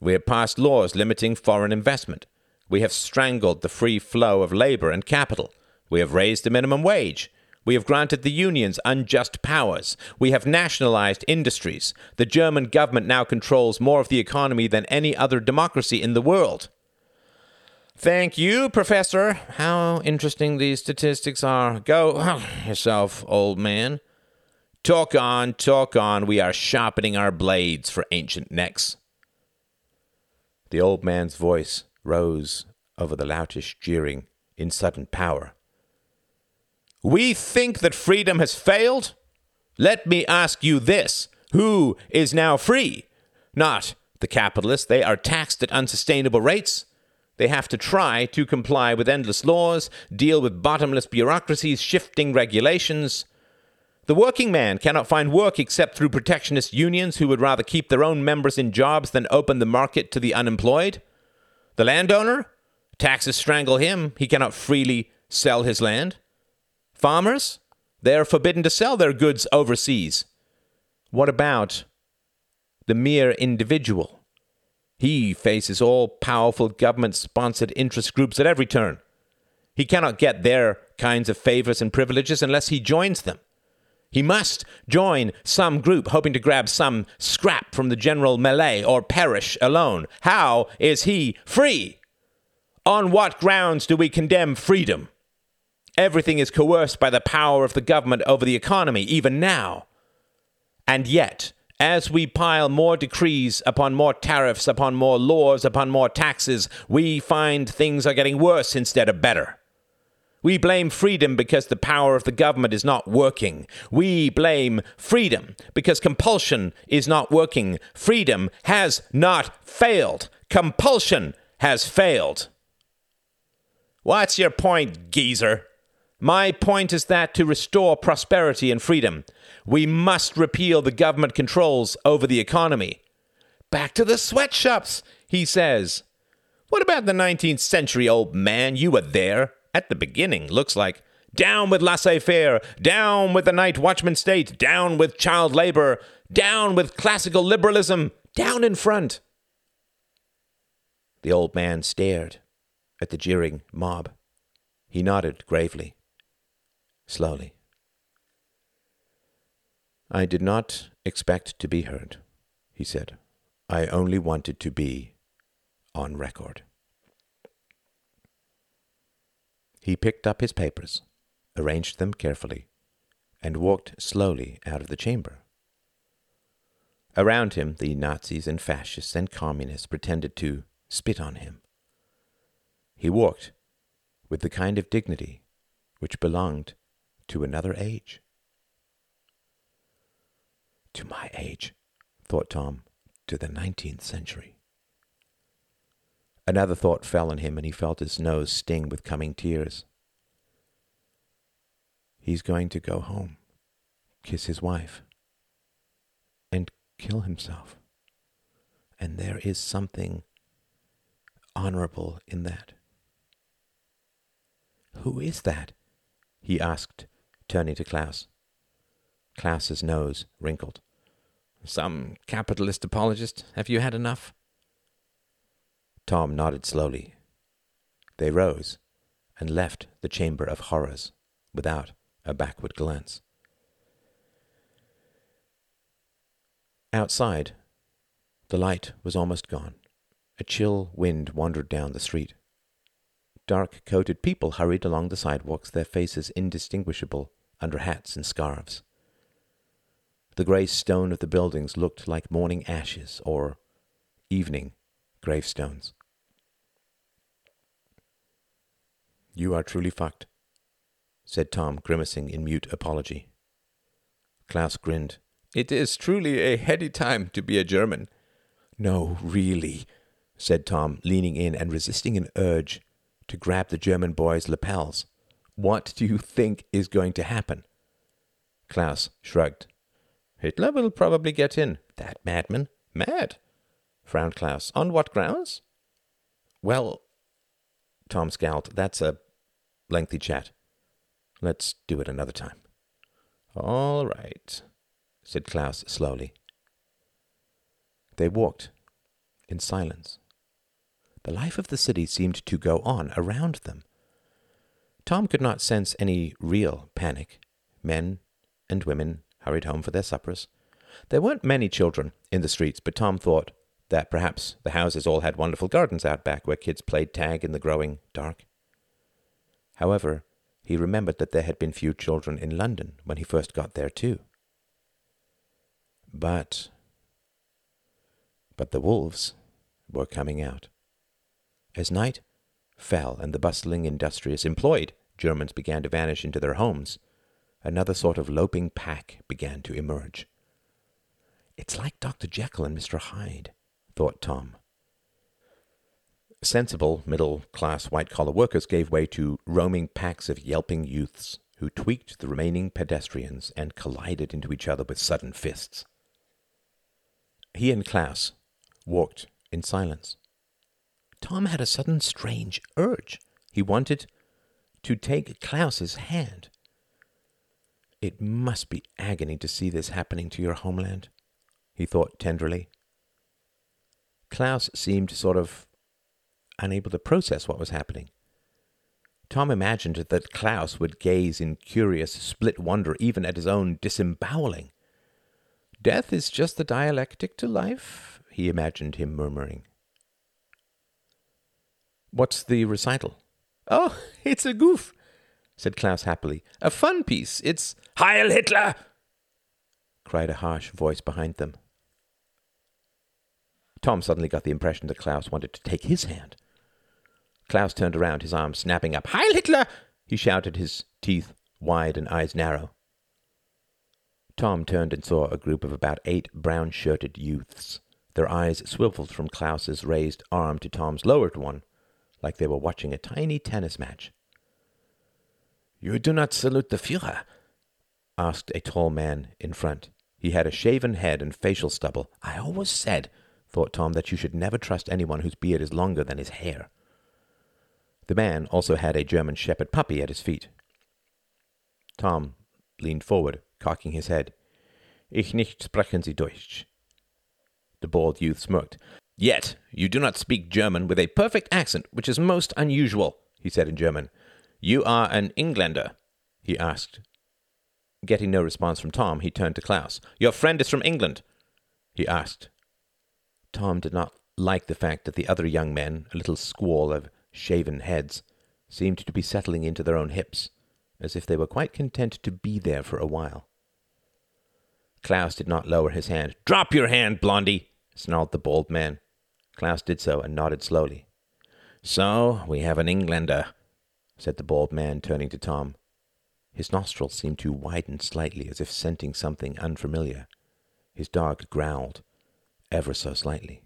We have passed laws limiting foreign investment. We have strangled the free flow of labor and capital. We have raised the minimum wage. We have granted the unions unjust powers. We have nationalized industries. The German government now controls more of the economy than any other democracy in the world. Thank you, Professor. How interesting these statistics are. Go yourself, old man. Talk on, talk on. We are sharpening our blades for ancient necks. The old man's voice rose over the loutish jeering in sudden power. We think that freedom has failed? Let me ask you this who is now free? Not the capitalists. They are taxed at unsustainable rates. They have to try to comply with endless laws, deal with bottomless bureaucracies, shifting regulations. The working man cannot find work except through protectionist unions who would rather keep their own members in jobs than open the market to the unemployed. The landowner Taxes strangle him. He cannot freely sell his land. Farmers? They are forbidden to sell their goods overseas. What about the mere individual? He faces all powerful government sponsored interest groups at every turn. He cannot get their kinds of favors and privileges unless he joins them. He must join some group hoping to grab some scrap from the general melee or perish alone. How is he free? On what grounds do we condemn freedom? Everything is coerced by the power of the government over the economy, even now. And yet, as we pile more decrees upon more tariffs, upon more laws, upon more taxes, we find things are getting worse instead of better. We blame freedom because the power of the government is not working. We blame freedom because compulsion is not working. Freedom has not failed. Compulsion has failed. What's your point, geezer? My point is that to restore prosperity and freedom, we must repeal the government controls over the economy. Back to the sweatshops, he says. What about the 19th century, old man? You were there at the beginning, looks like. Down with laissez faire, down with the night watchman state, down with child labor, down with classical liberalism, down in front. The old man stared at the jeering mob. He nodded gravely, slowly. I did not expect to be heard, he said. I only wanted to be on record. He picked up his papers, arranged them carefully, and walked slowly out of the chamber. Around him, the Nazis and fascists and communists pretended to spit on him. He walked with the kind of dignity which belonged to another age. To my age, thought Tom, to the nineteenth century. Another thought fell on him, and he felt his nose sting with coming tears. He's going to go home, kiss his wife, and kill himself. And there is something honorable in that. Who is that? he asked, turning to Klaus. Klaus's nose wrinkled. Some capitalist apologist. Have you had enough? Tom nodded slowly. They rose and left the chamber of horrors without a backward glance. Outside, the light was almost gone. A chill wind wandered down the street. Dark coated people hurried along the sidewalks, their faces indistinguishable under hats and scarves. The grey stone of the buildings looked like morning ashes or evening gravestones. You are truly fucked, said Tom, grimacing in mute apology. Klaus grinned. It is truly a heady time to be a German. No, really, said Tom, leaning in and resisting an urge to grab the German boy's lapels. What do you think is going to happen? Klaus shrugged. Hitler will probably get in. That madman. Mad, frowned Klaus. On what grounds? Well, Tom scowled. That's a lengthy chat. Let's do it another time. All right, said Klaus slowly. They walked in silence. The life of the city seemed to go on around them. Tom could not sense any real panic. Men and women hurried home for their suppers. There weren't many children in the streets, but Tom thought that perhaps the houses all had wonderful gardens out back where kids played tag in the growing dark. However, he remembered that there had been few children in London when he first got there, too. But. But the wolves were coming out. As night fell and the bustling, industrious, employed Germans began to vanish into their homes, another sort of loping pack began to emerge. It's like Dr. Jekyll and Mr. Hyde, thought Tom. Sensible, middle class white collar workers gave way to roaming packs of yelping youths who tweaked the remaining pedestrians and collided into each other with sudden fists. He and Klaus walked in silence. Tom had a sudden strange urge. He wanted to take Klaus's hand. It must be agony to see this happening to your homeland, he thought tenderly. Klaus seemed sort of unable to process what was happening. Tom imagined that Klaus would gaze in curious, split wonder even at his own disemboweling. Death is just the dialectic to life, he imagined him murmuring. What's the recital? Oh, it's a goof, said Klaus happily. A fun piece. It's Heil Hitler! cried a harsh voice behind them. Tom suddenly got the impression that Klaus wanted to take his hand. Klaus turned around, his arms snapping up. Heil Hitler! he shouted, his teeth wide and eyes narrow. Tom turned and saw a group of about eight brown shirted youths. Their eyes swiveled from Klaus's raised arm to Tom's lowered one, like they were watching a tiny tennis match. You do not salute the Führer? asked a tall man in front. He had a shaven head and facial stubble. I always said, thought Tom, that you should never trust anyone whose beard is longer than his hair. The man also had a German shepherd puppy at his feet. Tom leaned forward, cocking his head. Ich nicht sprechen Sie Deutsch. The bald youth smirked. Yet you do not speak German with a perfect accent, which is most unusual, he said in German. You are an Englander? he asked. Getting no response from Tom, he turned to Klaus. Your friend is from England? he asked. Tom did not like the fact that the other young men, a little squall of shaven heads, seemed to be settling into their own hips, as if they were quite content to be there for a while. Klaus did not lower his hand. Drop your hand, Blondie, snarled the bald man. Klaus did so and nodded slowly. So we have an Englander, said the bald man, turning to Tom. His nostrils seemed to widen slightly, as if scenting something unfamiliar. His dog growled, ever so slightly.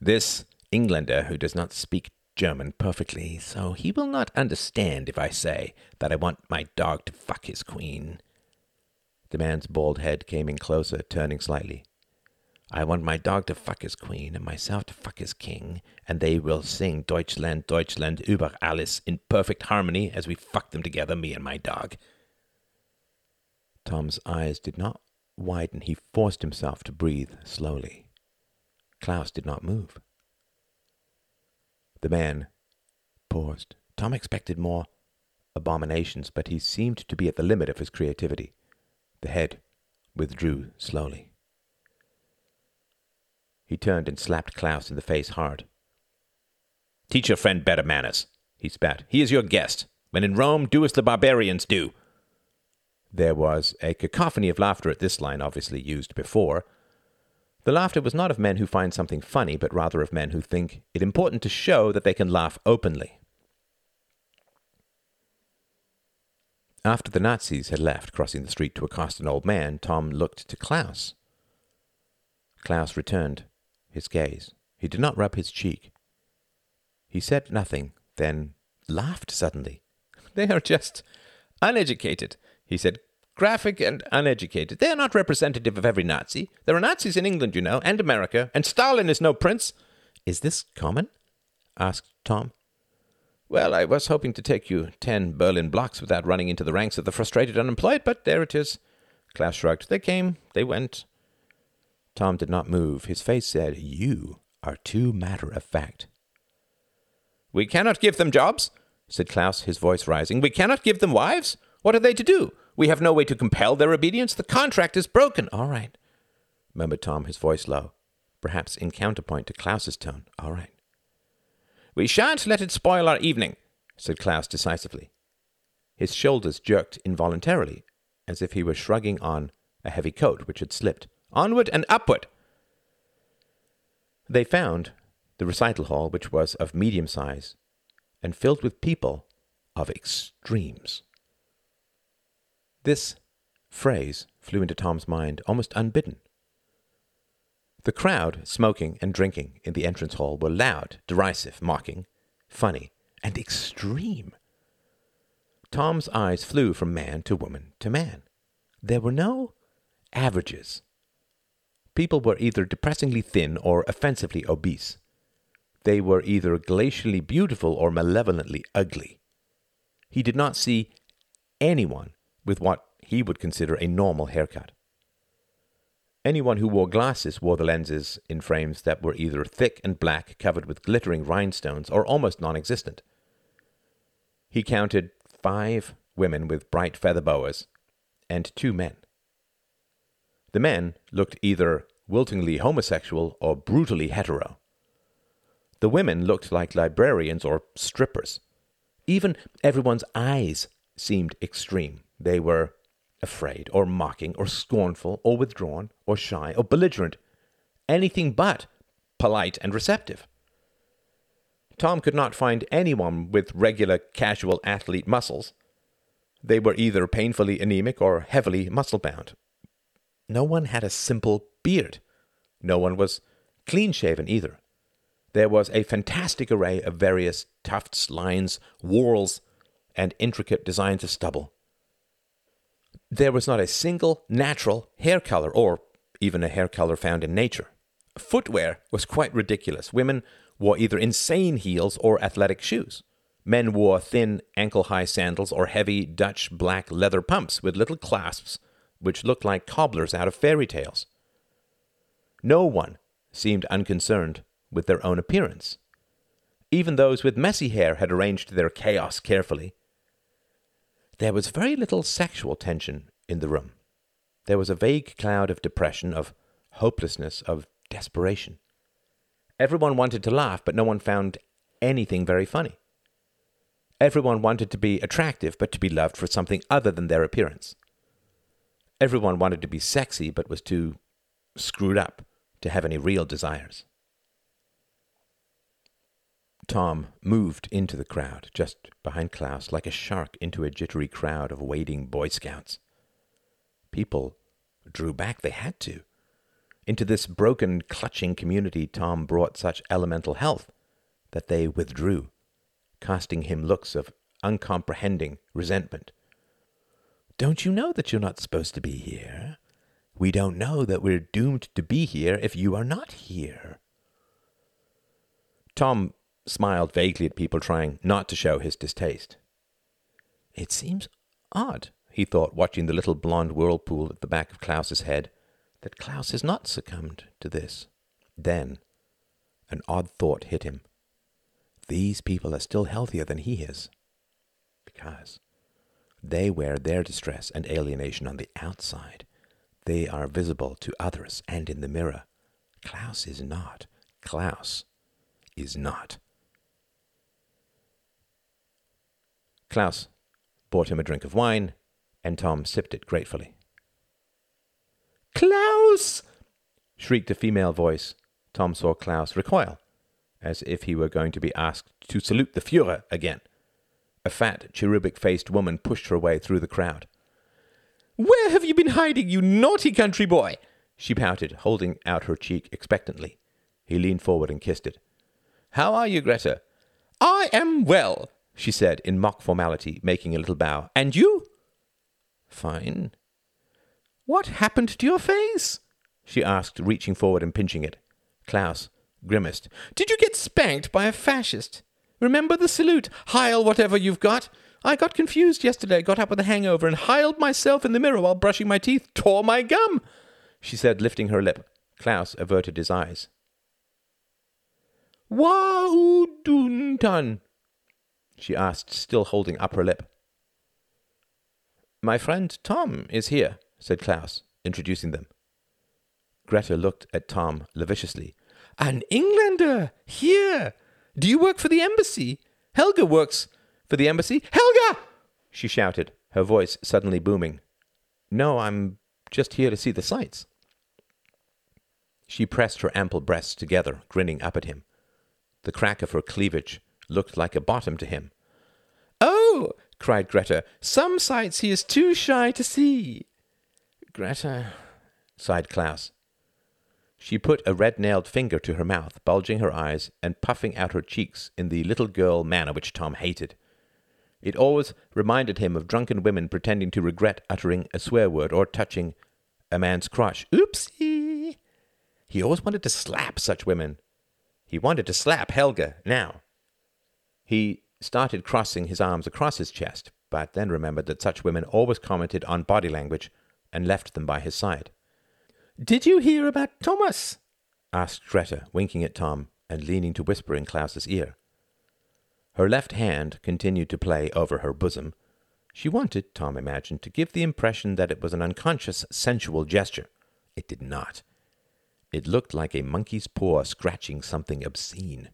This Englander who does not speak German perfectly, so he will not understand if I say that I want my dog to fuck his queen. The man's bald head came in closer, turning slightly. I want my dog to fuck his queen and myself to fuck his king, and they will sing Deutschland, Deutschland über alles in perfect harmony as we fuck them together, me and my dog. Tom's eyes did not widen. He forced himself to breathe slowly. Klaus did not move. The man paused. Tom expected more abominations, but he seemed to be at the limit of his creativity. The head withdrew slowly. He turned and slapped Klaus in the face hard. Teach your friend better manners, he spat. He is your guest. When in Rome, do as the barbarians do. There was a cacophony of laughter at this line, obviously used before. The laughter was not of men who find something funny, but rather of men who think it important to show that they can laugh openly. After the Nazis had left, crossing the street to accost an old man, Tom looked to Klaus. Klaus returned his gaze. He did not rub his cheek. He said nothing, then laughed suddenly. They are just uneducated, he said. Graphic and uneducated. They are not representative of every Nazi. There are Nazis in England, you know, and America, and Stalin is no prince. Is this common? asked Tom. Well, I was hoping to take you ten Berlin blocks without running into the ranks of the frustrated unemployed, but there it is. Klaus shrugged. They came, they went. Tom did not move. His face said, You are too matter of fact. We cannot give them jobs, said Klaus, his voice rising. We cannot give them wives. What are they to do? We have no way to compel their obedience. The contract is broken. All right, murmured Tom, his voice low, perhaps in counterpoint to Klaus's tone. All right. We shan't let it spoil our evening, said Klaus decisively. His shoulders jerked involuntarily, as if he were shrugging on a heavy coat which had slipped. Onward and upward! They found the recital hall, which was of medium size and filled with people of extremes. This phrase flew into Tom's mind almost unbidden. The crowd, smoking and drinking in the entrance hall, were loud, derisive, mocking, funny, and extreme. Tom's eyes flew from man to woman to man. There were no averages. People were either depressingly thin or offensively obese. they were either glacially beautiful or malevolently ugly. He did not see anyone with what he would consider a normal haircut. Anyone who wore glasses wore the lenses in frames that were either thick and black, covered with glittering rhinestones, or almost non existent. He counted five women with bright feather boas and two men. The men looked either wiltingly homosexual or brutally hetero. The women looked like librarians or strippers. Even everyone's eyes seemed extreme. They were afraid, or mocking, or scornful, or withdrawn, or shy, or belligerent. Anything but polite and receptive. Tom could not find anyone with regular casual athlete muscles. They were either painfully anemic or heavily muscle bound. No one had a simple beard. No one was clean shaven either. There was a fantastic array of various tufts, lines, whorls, and intricate designs of stubble. There was not a single natural hair color, or even a hair color found in nature. Footwear was quite ridiculous. Women wore either insane heels or athletic shoes. Men wore thin, ankle high sandals or heavy Dutch black leather pumps with little clasps which looked like cobblers out of fairy tales. No one seemed unconcerned with their own appearance. Even those with messy hair had arranged their chaos carefully. There was very little sexual tension in the room. There was a vague cloud of depression, of hopelessness, of desperation. Everyone wanted to laugh, but no one found anything very funny. Everyone wanted to be attractive, but to be loved for something other than their appearance. Everyone wanted to be sexy, but was too screwed up to have any real desires. Tom moved into the crowd, just behind Klaus, like a shark into a jittery crowd of wading Boy Scouts. People drew back, they had to. Into this broken, clutching community, Tom brought such elemental health that they withdrew, casting him looks of uncomprehending resentment. Don't you know that you're not supposed to be here? We don't know that we're doomed to be here if you are not here. Tom smiled vaguely at people trying not to show his distaste. It seems odd, he thought, watching the little blond whirlpool at the back of Klaus's head, that Klaus has not succumbed to this. Then an odd thought hit him. These people are still healthier than he is. Because they wear their distress and alienation on the outside. They are visible to others and in the mirror. Klaus is not. Klaus is not. Klaus bought him a drink of wine, and Tom sipped it gratefully. Klaus! shrieked a female voice. Tom saw Klaus recoil, as if he were going to be asked to salute the Fuhrer again. A fat, cherubic faced woman pushed her way through the crowd. Where have you been hiding, you naughty country boy? She pouted, holding out her cheek expectantly. He leaned forward and kissed it. How are you, Greta? I am well, she said in mock formality, making a little bow. And you? Fine. What happened to your face? she asked, reaching forward and pinching it. Klaus grimaced. Did you get spanked by a fascist? Remember the salute. Heil whatever you've got. I got confused yesterday, got up with a hangover, and heiled myself in the mirror while brushing my teeth, tore my gum, she said, lifting her lip. Klaus averted his eyes. Wauduntan? She asked, still holding up her lip. My friend Tom is here, said Klaus, introducing them. Greta looked at Tom lasciviously. An Englander! Here! Do you work for the embassy? Helga works for the embassy. Helga! she shouted, her voice suddenly booming. No, I'm just here to see the sights. She pressed her ample breasts together, grinning up at him. The crack of her cleavage looked like a bottom to him. Oh! cried Greta. Some sights he is too shy to see. Greta, sighed Klaus. She put a red nailed finger to her mouth, bulging her eyes and puffing out her cheeks in the little girl manner which Tom hated. It always reminded him of drunken women pretending to regret uttering a swear word or touching a man's crotch. Oopsie! He always wanted to slap such women. He wanted to slap Helga now. He started crossing his arms across his chest, but then remembered that such women always commented on body language and left them by his side. Did you hear about Thomas? asked Greta, winking at Tom and leaning to whisper in Klaus's ear. Her left hand continued to play over her bosom. She wanted, Tom imagined, to give the impression that it was an unconscious, sensual gesture. It did not. It looked like a monkey's paw scratching something obscene.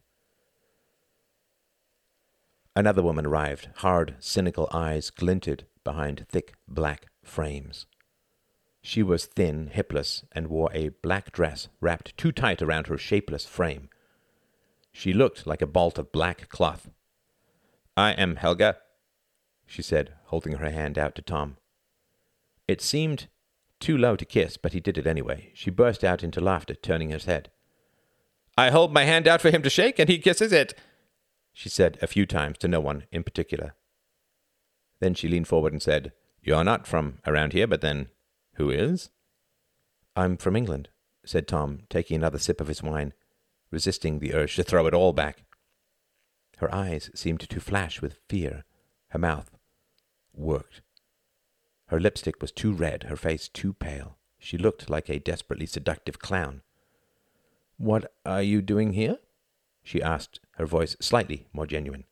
Another woman arrived. Hard, cynical eyes glinted behind thick black frames. She was thin, hipless, and wore a black dress wrapped too tight around her shapeless frame. She looked like a bolt of black cloth. I am Helga, she said, holding her hand out to Tom. It seemed too low to kiss, but he did it anyway. She burst out into laughter, turning his head. I hold my hand out for him to shake, and he kisses it, she said a few times to no one in particular. Then she leaned forward and said, You're not from around here, but then who is? I'm from England, said Tom, taking another sip of his wine, resisting the urge to throw it all back. Her eyes seemed to flash with fear. Her mouth worked. Her lipstick was too red, her face too pale. She looked like a desperately seductive clown. What are you doing here? She asked, her voice slightly more genuine.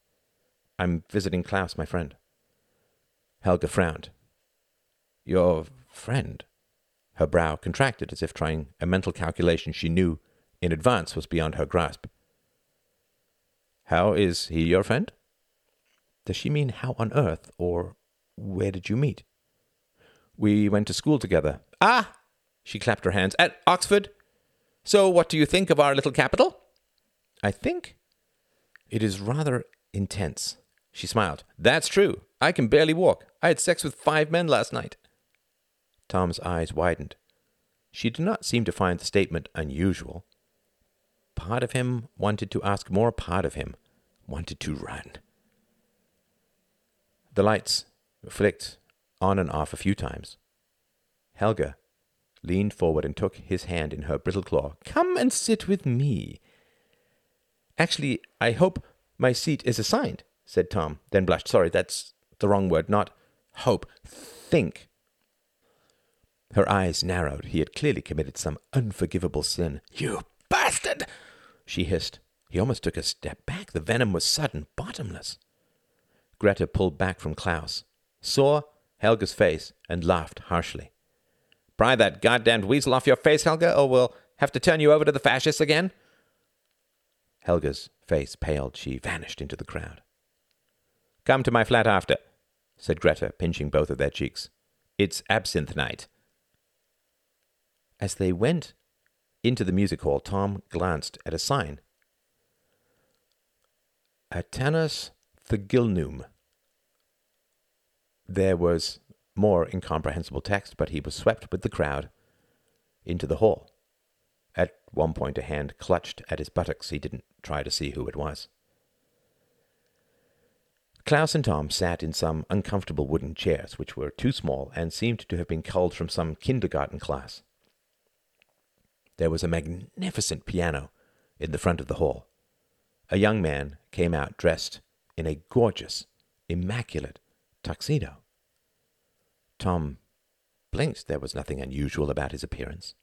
I'm visiting Klaus, my friend. Helga frowned. Your friend? Her brow contracted as if trying a mental calculation she knew in advance was beyond her grasp. How is he your friend? Does she mean how on earth, or where did you meet? We went to school together. Ah! She clapped her hands. At Oxford? So what do you think of our little capital? I think it is rather intense. She smiled. That's true. I can barely walk. I had sex with five men last night. Tom's eyes widened. She did not seem to find the statement unusual. Part of him wanted to ask more, part of him wanted to run. The lights flicked on and off a few times. Helga leaned forward and took his hand in her brittle claw. Come and sit with me. Actually, I hope my seat is assigned, said Tom, then blushed. Sorry, that's the wrong word, not hope. Think. Her eyes narrowed. He had clearly committed some unforgivable sin. You bastard! she hissed. He almost took a step back. The venom was sudden, bottomless. Greta pulled back from Klaus, saw Helga's face, and laughed harshly. Pry that goddamned weasel off your face, Helga, or we'll have to turn you over to the fascists again. Helga's face paled. She vanished into the crowd. Come to my flat after, said Greta, pinching both of their cheeks. It's absinthe night. As they went into the music hall, Tom glanced at a sign. Atanus Thigilnum. There was more incomprehensible text, but he was swept with the crowd into the hall. At one point, a hand clutched at his buttocks. He didn't try to see who it was. Klaus and Tom sat in some uncomfortable wooden chairs, which were too small and seemed to have been culled from some kindergarten class. There was a magnificent piano in the front of the hall. A young man came out dressed in a gorgeous, immaculate tuxedo. Tom blinked. There was nothing unusual about his appearance.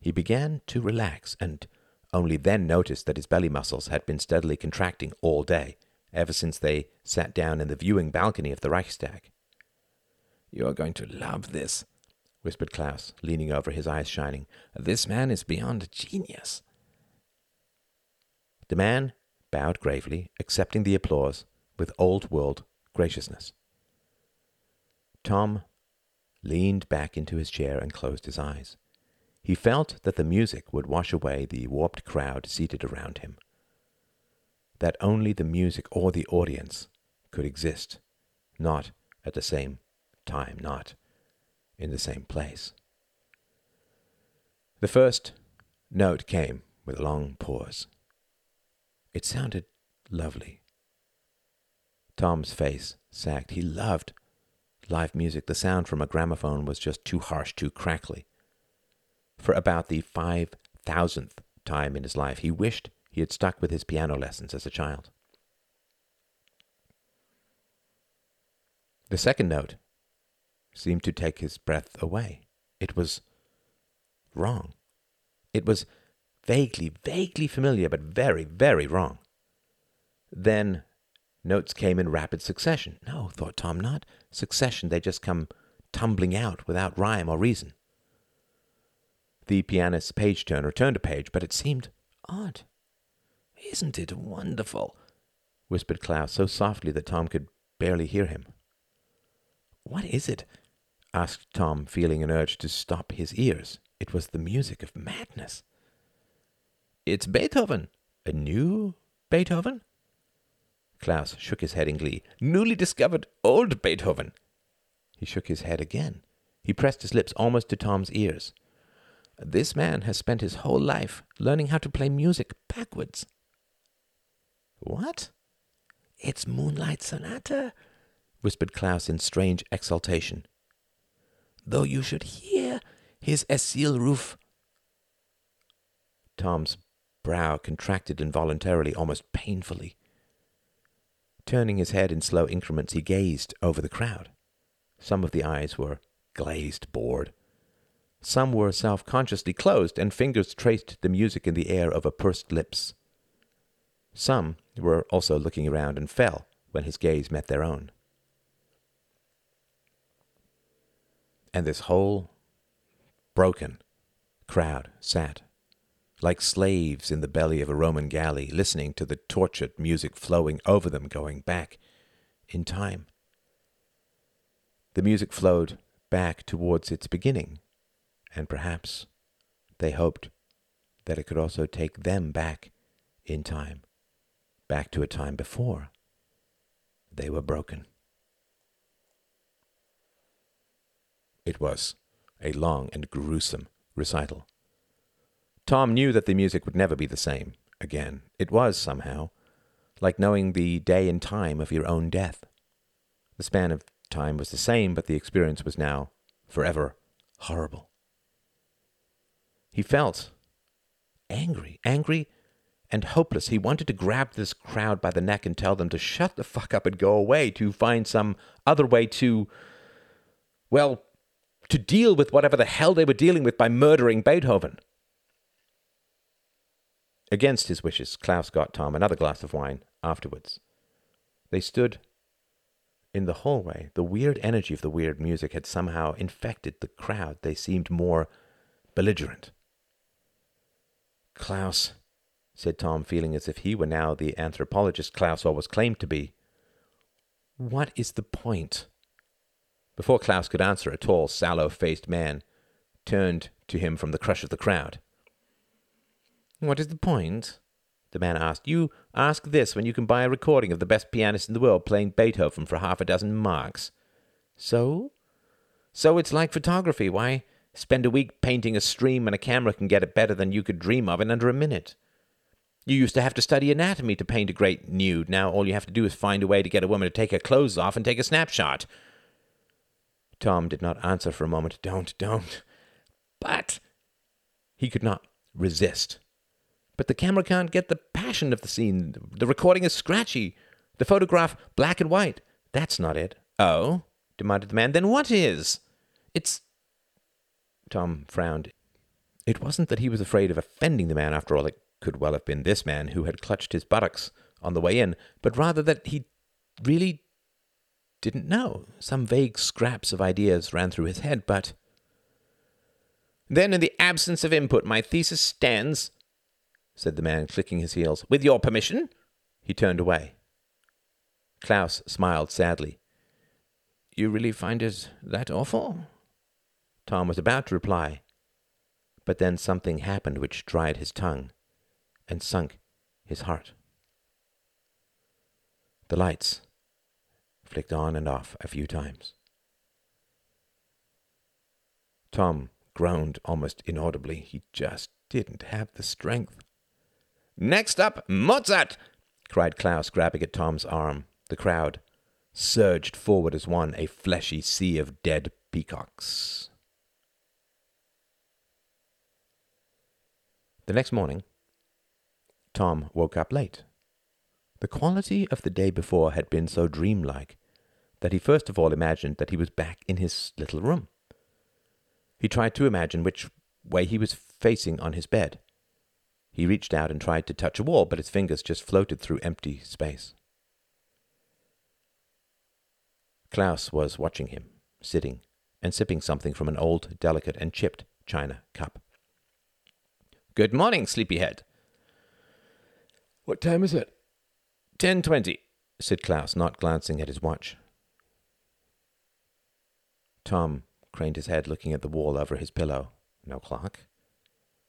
He began to relax and only then noticed that his belly muscles had been steadily contracting all day, ever since they sat down in the viewing balcony of the Reichstag. You are going to love this, whispered Klaus, leaning over, his eyes shining. This man is beyond genius. The man bowed gravely, accepting the applause with old world graciousness. Tom leaned back into his chair and closed his eyes. He felt that the music would wash away the warped crowd seated around him. That only the music or the audience could exist, not at the same time, not in the same place. The first note came with a long pause. It sounded lovely. Tom's face sagged. He loved live music. The sound from a gramophone was just too harsh, too crackly. For about the five thousandth time in his life. He wished he had stuck with his piano lessons as a child. The second note seemed to take his breath away. It was wrong. It was vaguely, vaguely familiar, but very, very wrong. Then notes came in rapid succession. No, thought Tom, not succession. They just come tumbling out without rhyme or reason. The pianist's page turner turned a page, but it seemed odd. Isn't it wonderful? whispered Klaus so softly that Tom could barely hear him. What is it? asked Tom, feeling an urge to stop his ears. It was the music of madness. It's Beethoven. A new Beethoven? Klaus shook his head in glee. Newly discovered old Beethoven. He shook his head again. He pressed his lips almost to Tom's ears. This man has spent his whole life learning how to play music backwards. What? It's Moonlight Sonata, whispered Klaus in strange exultation. Though you should hear his Esil roof. Tom's brow contracted involuntarily, almost painfully. Turning his head in slow increments, he gazed over the crowd. Some of the eyes were glazed bored. Some were self consciously closed, and fingers traced the music in the air over pursed lips. Some were also looking around and fell when his gaze met their own. And this whole broken crowd sat, like slaves in the belly of a Roman galley, listening to the tortured music flowing over them, going back in time. The music flowed back towards its beginning, and perhaps they hoped that it could also take them back in time, back to a time before they were broken. It was a long and gruesome recital. Tom knew that the music would never be the same again. It was, somehow, like knowing the day and time of your own death. The span of time was the same, but the experience was now forever horrible. He felt angry, angry and hopeless. He wanted to grab this crowd by the neck and tell them to shut the fuck up and go away, to find some other way to, well, to deal with whatever the hell they were dealing with by murdering Beethoven. Against his wishes, Klaus got Tom another glass of wine afterwards. They stood in the hallway. The weird energy of the weird music had somehow infected the crowd. They seemed more belligerent. Klaus, said Tom, feeling as if he were now the anthropologist Klaus always claimed to be. What is the point? Before Klaus could answer, a tall, sallow faced man turned to him from the crush of the crowd. What is the point? The man asked. You ask this when you can buy a recording of the best pianist in the world playing Beethoven for half a dozen marks. So? So it's like photography. Why spend a week painting a stream and a camera can get it better than you could dream of in under a minute? You used to have to study anatomy to paint a great nude. Now all you have to do is find a way to get a woman to take her clothes off and take a snapshot. Tom did not answer for a moment. Don't, don't. But he could not resist. But the camera can't get the passion of the scene. The recording is scratchy. The photograph black and white. That's not it. Oh? demanded the man. Then what is? It's. Tom frowned. It wasn't that he was afraid of offending the man, after all. It could well have been this man who had clutched his buttocks on the way in, but rather that he really didn't know. Some vague scraps of ideas ran through his head, but. Then, in the absence of input, my thesis stands, said the man, clicking his heels. With your permission? He turned away. Klaus smiled sadly. You really find it that awful? Tom was about to reply, but then something happened which dried his tongue and sunk his heart. The lights flicked on and off a few times. Tom groaned almost inaudibly. He just didn't have the strength. Next up, Mozart! cried Klaus, grabbing at Tom's arm. The crowd surged forward as one, a fleshy sea of dead peacocks. The next morning, Tom woke up late. The quality of the day before had been so dreamlike that he first of all imagined that he was back in his little room. He tried to imagine which way he was facing on his bed. He reached out and tried to touch a wall, but his fingers just floated through empty space. Klaus was watching him, sitting and sipping something from an old, delicate, and chipped china cup. Good morning, sleepyhead. What time is it? Ten twenty, said Klaus, not glancing at his watch. Tom craned his head, looking at the wall over his pillow. No clock.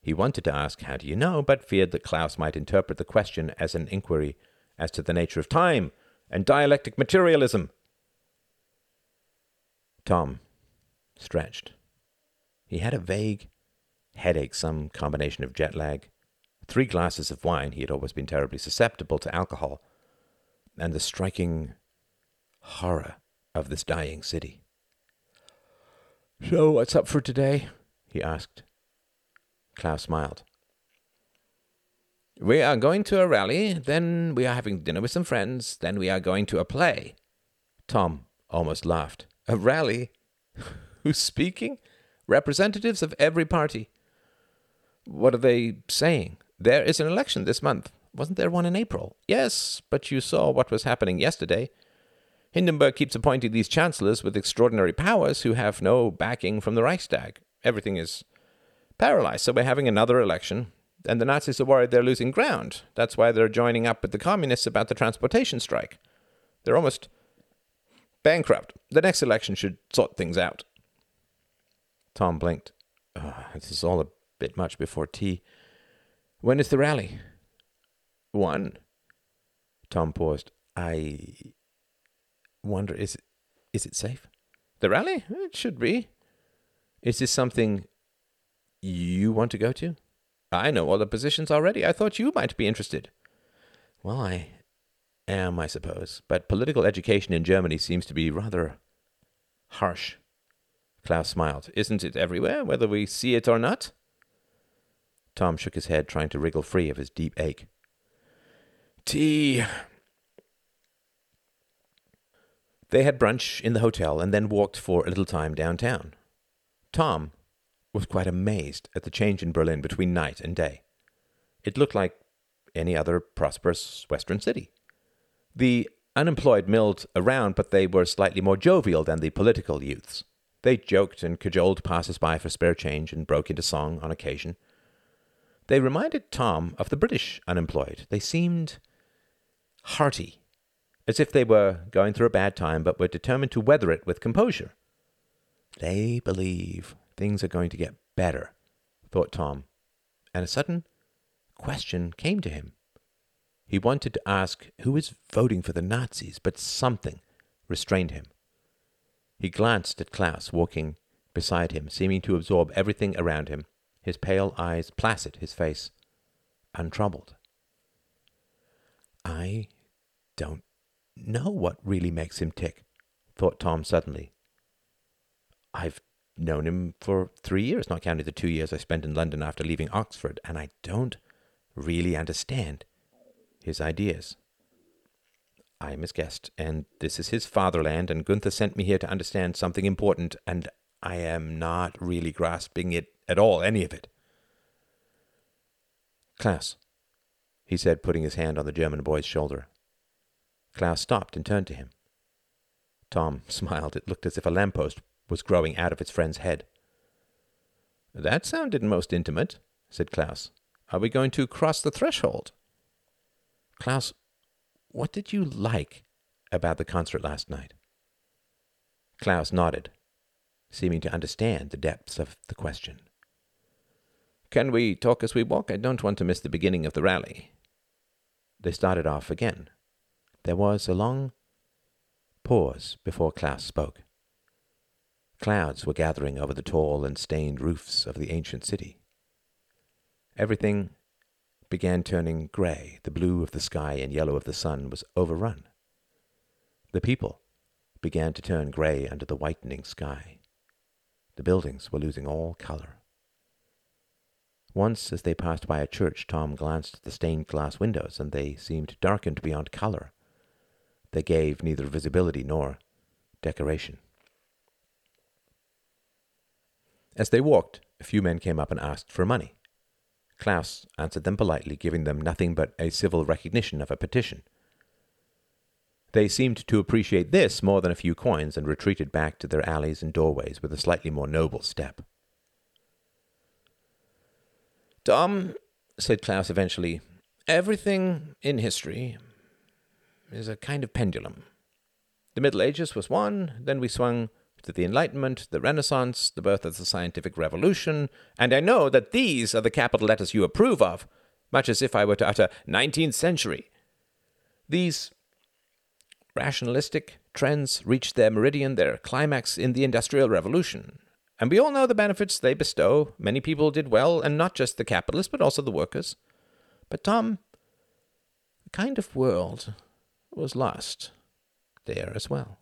He wanted to ask, How do you know? but feared that Klaus might interpret the question as an inquiry as to the nature of time and dialectic materialism. Tom stretched. He had a vague headache, some combination of jet lag, three glasses of wine, he had always been terribly susceptible to alcohol, and the striking horror of this dying city. So, what's up for today? he asked. Klaus smiled. We are going to a rally, then we are having dinner with some friends, then we are going to a play. Tom almost laughed. A rally? Who's speaking? Representatives of every party. What are they saying? There is an election this month. Wasn't there one in April? Yes, but you saw what was happening yesterday. Hindenburg keeps appointing these chancellors with extraordinary powers who have no backing from the Reichstag. Everything is paralyzed, so we're having another election. And the Nazis are worried they're losing ground. That's why they're joining up with the communists about the transportation strike. They're almost bankrupt. The next election should sort things out. Tom blinked. Oh, this is all a bit much before tea. When is the rally? One. Tom paused. I wonder, is it, is it safe? The rally? It should be. Is this something you want to go to? I know all the positions already. I thought you might be interested. Well, I am, I suppose, but political education in Germany seems to be rather harsh. Klaus smiled. Isn't it everywhere, whether we see it or not? Tom shook his head, trying to wriggle free of his deep ache. Tea. They had brunch in the hotel and then walked for a little time downtown. Tom was quite amazed at the change in Berlin between night and day. It looked like any other prosperous Western city. The unemployed milled around, but they were slightly more jovial than the political youths. They joked and cajoled passers-by for spare change and broke into song on occasion. They reminded Tom of the British unemployed. They seemed hearty, as if they were going through a bad time but were determined to weather it with composure. They believe things are going to get better, thought Tom, and a sudden question came to him. He wanted to ask who was voting for the Nazis, but something restrained him. He glanced at Klaus walking beside him, seeming to absorb everything around him, his pale eyes placid, his face untroubled. I don't know what really makes him tick, thought Tom suddenly. I've known him for three years, not counting the two years I spent in London after leaving Oxford, and I don't really understand his ideas. I am his guest, and this is his fatherland, and Gunther sent me here to understand something important, and I am not really grasping it at all, any of it. Klaus, he said, putting his hand on the German boy's shoulder. Klaus stopped and turned to him. Tom smiled. It looked as if a lamppost was growing out of its friend's head. That sounded most intimate, said Klaus. Are we going to cross the threshold? Klaus, what did you like about the concert last night? Klaus nodded, seeming to understand the depths of the question. Can we talk as we walk? I don't want to miss the beginning of the rally. They started off again. There was a long pause before Klaus spoke. Clouds were gathering over the tall and stained roofs of the ancient city. Everything began turning gray. The blue of the sky and yellow of the sun was overrun. The people began to turn gray under the whitening sky. The buildings were losing all color. Once, as they passed by a church, Tom glanced at the stained glass windows, and they seemed darkened beyond color. They gave neither visibility nor decoration. As they walked, a few men came up and asked for money. Klaus answered them politely, giving them nothing but a civil recognition of a petition. They seemed to appreciate this more than a few coins and retreated back to their alleys and doorways with a slightly more noble step. Tom, said Klaus eventually, everything in history is a kind of pendulum. The Middle Ages was one, then we swung to the Enlightenment, the Renaissance, the birth of the scientific revolution, and I know that these are the capital letters you approve of, much as if I were to utter 19th century. These rationalistic trends reached their meridian, their climax in the Industrial Revolution. And we all know the benefits they bestow. Many people did well, and not just the capitalists, but also the workers. But, Tom, the kind of world was lost there as well.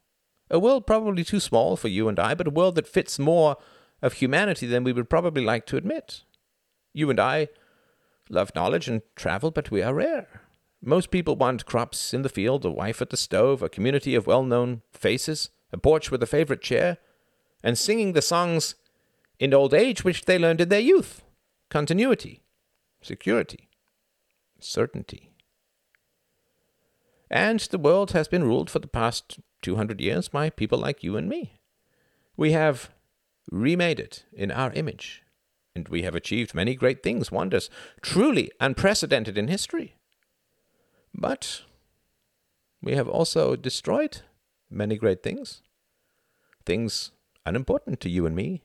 A world probably too small for you and I, but a world that fits more of humanity than we would probably like to admit. You and I love knowledge and travel, but we are rare. Most people want crops in the field, a wife at the stove, a community of well known faces, a porch with a favorite chair, and singing the songs in old age which they learned in their youth continuity, security, certainty. And the world has been ruled for the past 200 years by people like you and me. We have remade it in our image, and we have achieved many great things, wonders, truly unprecedented in history. But we have also destroyed many great things, things unimportant to you and me.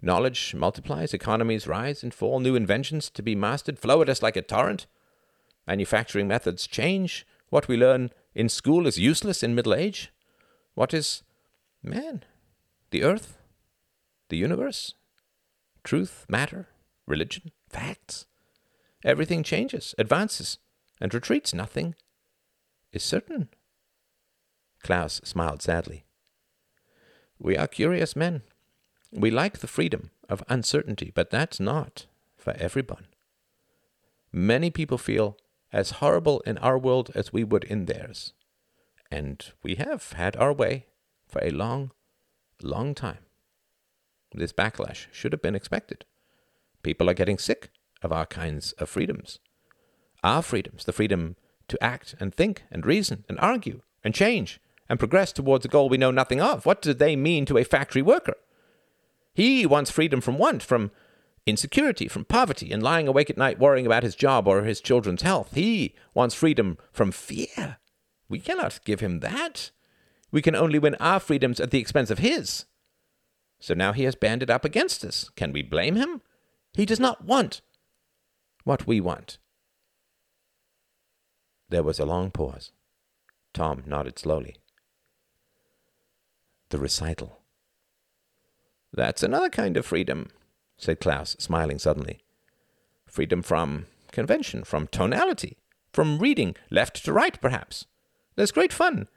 Knowledge multiplies, economies rise and fall, new inventions to be mastered flow at us like a torrent. Manufacturing methods change. What we learn in school is useless in middle age. What is man? The earth? The universe? Truth, matter, religion, facts? Everything changes, advances, and retreats. Nothing is certain. Klaus smiled sadly. We are curious men. We like the freedom of uncertainty, but that's not for everyone. Many people feel as horrible in our world as we would in theirs. And we have had our way for a long, long time. This backlash should have been expected. People are getting sick of our kinds of freedoms. Our freedoms, the freedom to act and think and reason and argue and change and progress towards a goal we know nothing of. What do they mean to a factory worker? He wants freedom from want, from insecurity, from poverty, and lying awake at night worrying about his job or his children's health. He wants freedom from fear. We cannot give him that. We can only win our freedoms at the expense of his. So now he has banded up against us. Can we blame him? He does not want what we want. There was a long pause. Tom nodded slowly. The recital. That's another kind of freedom, said Klaus, smiling suddenly. Freedom from convention, from tonality, from reading left to right, perhaps. There's great fun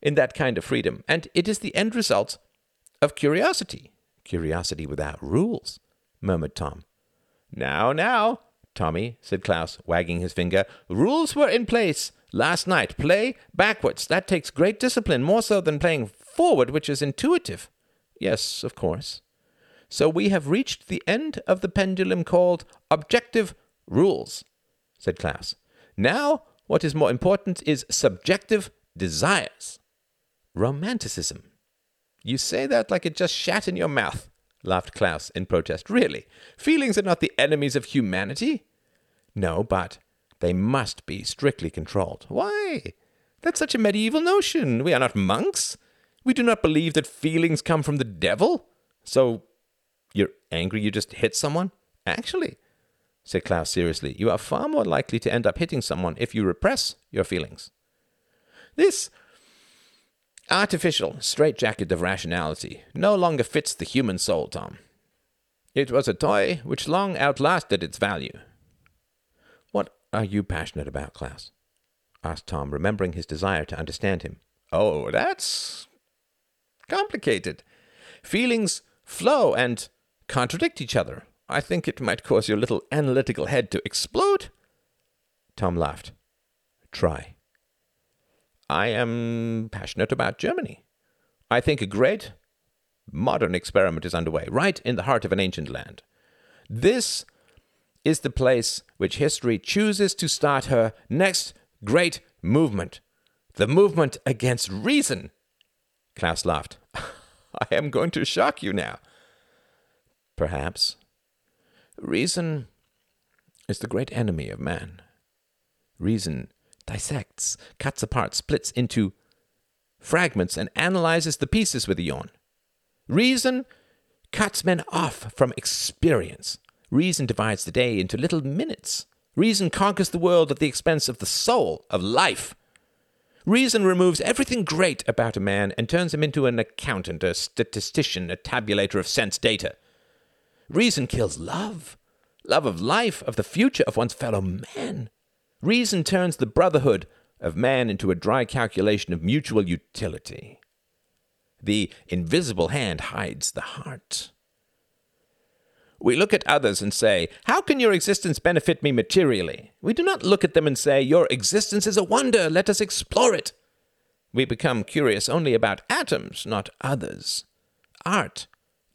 in that kind of freedom, and it is the end result of curiosity. Curiosity without rules, murmured Tom. Now, now, Tommy, said Klaus, wagging his finger. Rules were in place last night. Play backwards. That takes great discipline, more so than playing forward, which is intuitive. Yes, of course. So we have reached the end of the pendulum called objective rules, said Klaus. Now, what is more important is subjective desires. Romanticism. You say that like it just shat in your mouth, laughed Klaus in protest. Really? Feelings are not the enemies of humanity? No, but they must be strictly controlled. Why? That's such a medieval notion. We are not monks. We do not believe that feelings come from the devil. So, you're angry you just hit someone? Actually, said Klaus seriously, you are far more likely to end up hitting someone if you repress your feelings. This artificial straitjacket of rationality no longer fits the human soul, Tom. It was a toy which long outlasted its value. Are you passionate about, Klaus? asked Tom, remembering his desire to understand him. Oh, that's complicated. Feelings flow and contradict each other. I think it might cause your little analytical head to explode. Tom laughed. Try. I am passionate about Germany. I think a great modern experiment is underway, right in the heart of an ancient land. This is the place which history chooses to start her next great movement the movement against reason. Klaus laughed. I am going to shock you now. Perhaps. Reason is the great enemy of man. Reason dissects, cuts apart, splits into fragments, and analyzes the pieces with a yawn. Reason cuts men off from experience. Reason divides the day into little minutes. Reason conquers the world at the expense of the soul, of life. Reason removes everything great about a man and turns him into an accountant, a statistician, a tabulator of sense data. Reason kills love, love of life, of the future, of one's fellow man. Reason turns the brotherhood of man into a dry calculation of mutual utility. The invisible hand hides the heart. We look at others and say, How can your existence benefit me materially? We do not look at them and say, Your existence is a wonder, let us explore it. We become curious only about atoms, not others. Art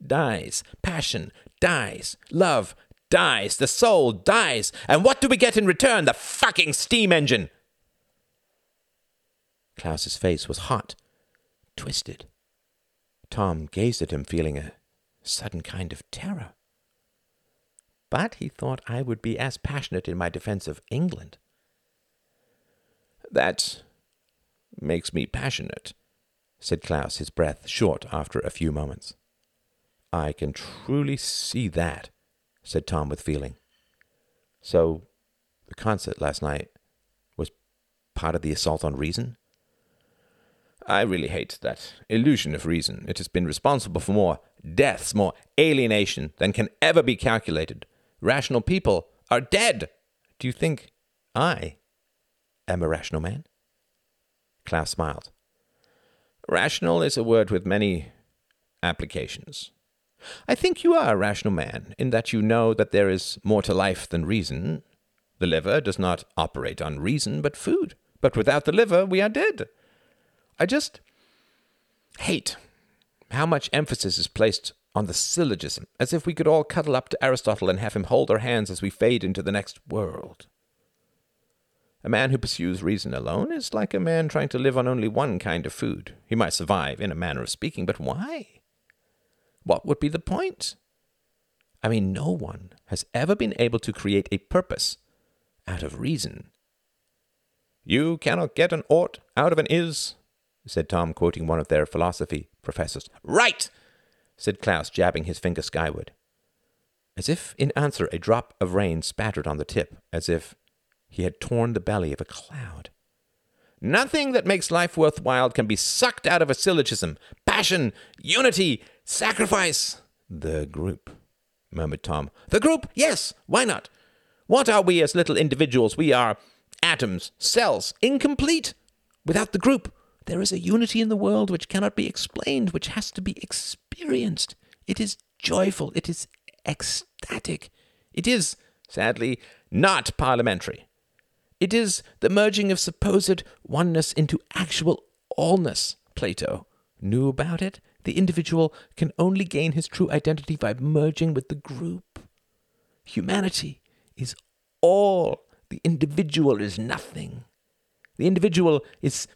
dies, passion dies, love dies, the soul dies, and what do we get in return? The fucking steam engine! Klaus's face was hot, twisted. Tom gazed at him, feeling a sudden kind of terror. But he thought I would be as passionate in my defense of England. That makes me passionate, said Klaus, his breath short after a few moments. I can truly see that, said Tom with feeling. So, the concert last night was part of the assault on reason? I really hate that illusion of reason. It has been responsible for more deaths, more alienation than can ever be calculated. Rational people are dead. Do you think I am a rational man? Klaus smiled. Rational is a word with many applications. I think you are a rational man in that you know that there is more to life than reason. The liver does not operate on reason, but food. But without the liver, we are dead. I just hate how much emphasis is placed on the syllogism, as if we could all cuddle up to Aristotle and have him hold our hands as we fade into the next world. A man who pursues reason alone is like a man trying to live on only one kind of food. He might survive, in a manner of speaking, but why? What would be the point? I mean, no one has ever been able to create a purpose out of reason. You cannot get an ought out of an is, said Tom, quoting one of their philosophy professors. Right, said Klaus, jabbing his finger skyward. As if in answer, a drop of rain spattered on the tip, as if he had torn the belly of a cloud. Nothing that makes life worthwhile can be sucked out of a syllogism. Passion, unity, sacrifice. The group, murmured Tom. The group? Yes, why not? What are we as little individuals? We are atoms, cells, incomplete. Without the group, there is a unity in the world which cannot be explained, which has to be experienced. It is joyful, it is ecstatic. It is, sadly, not parliamentary. It is the merging of supposed oneness into actual allness. Plato knew about it. The individual can only gain his true identity by merging with the group. Humanity is all. The individual is nothing. The individual is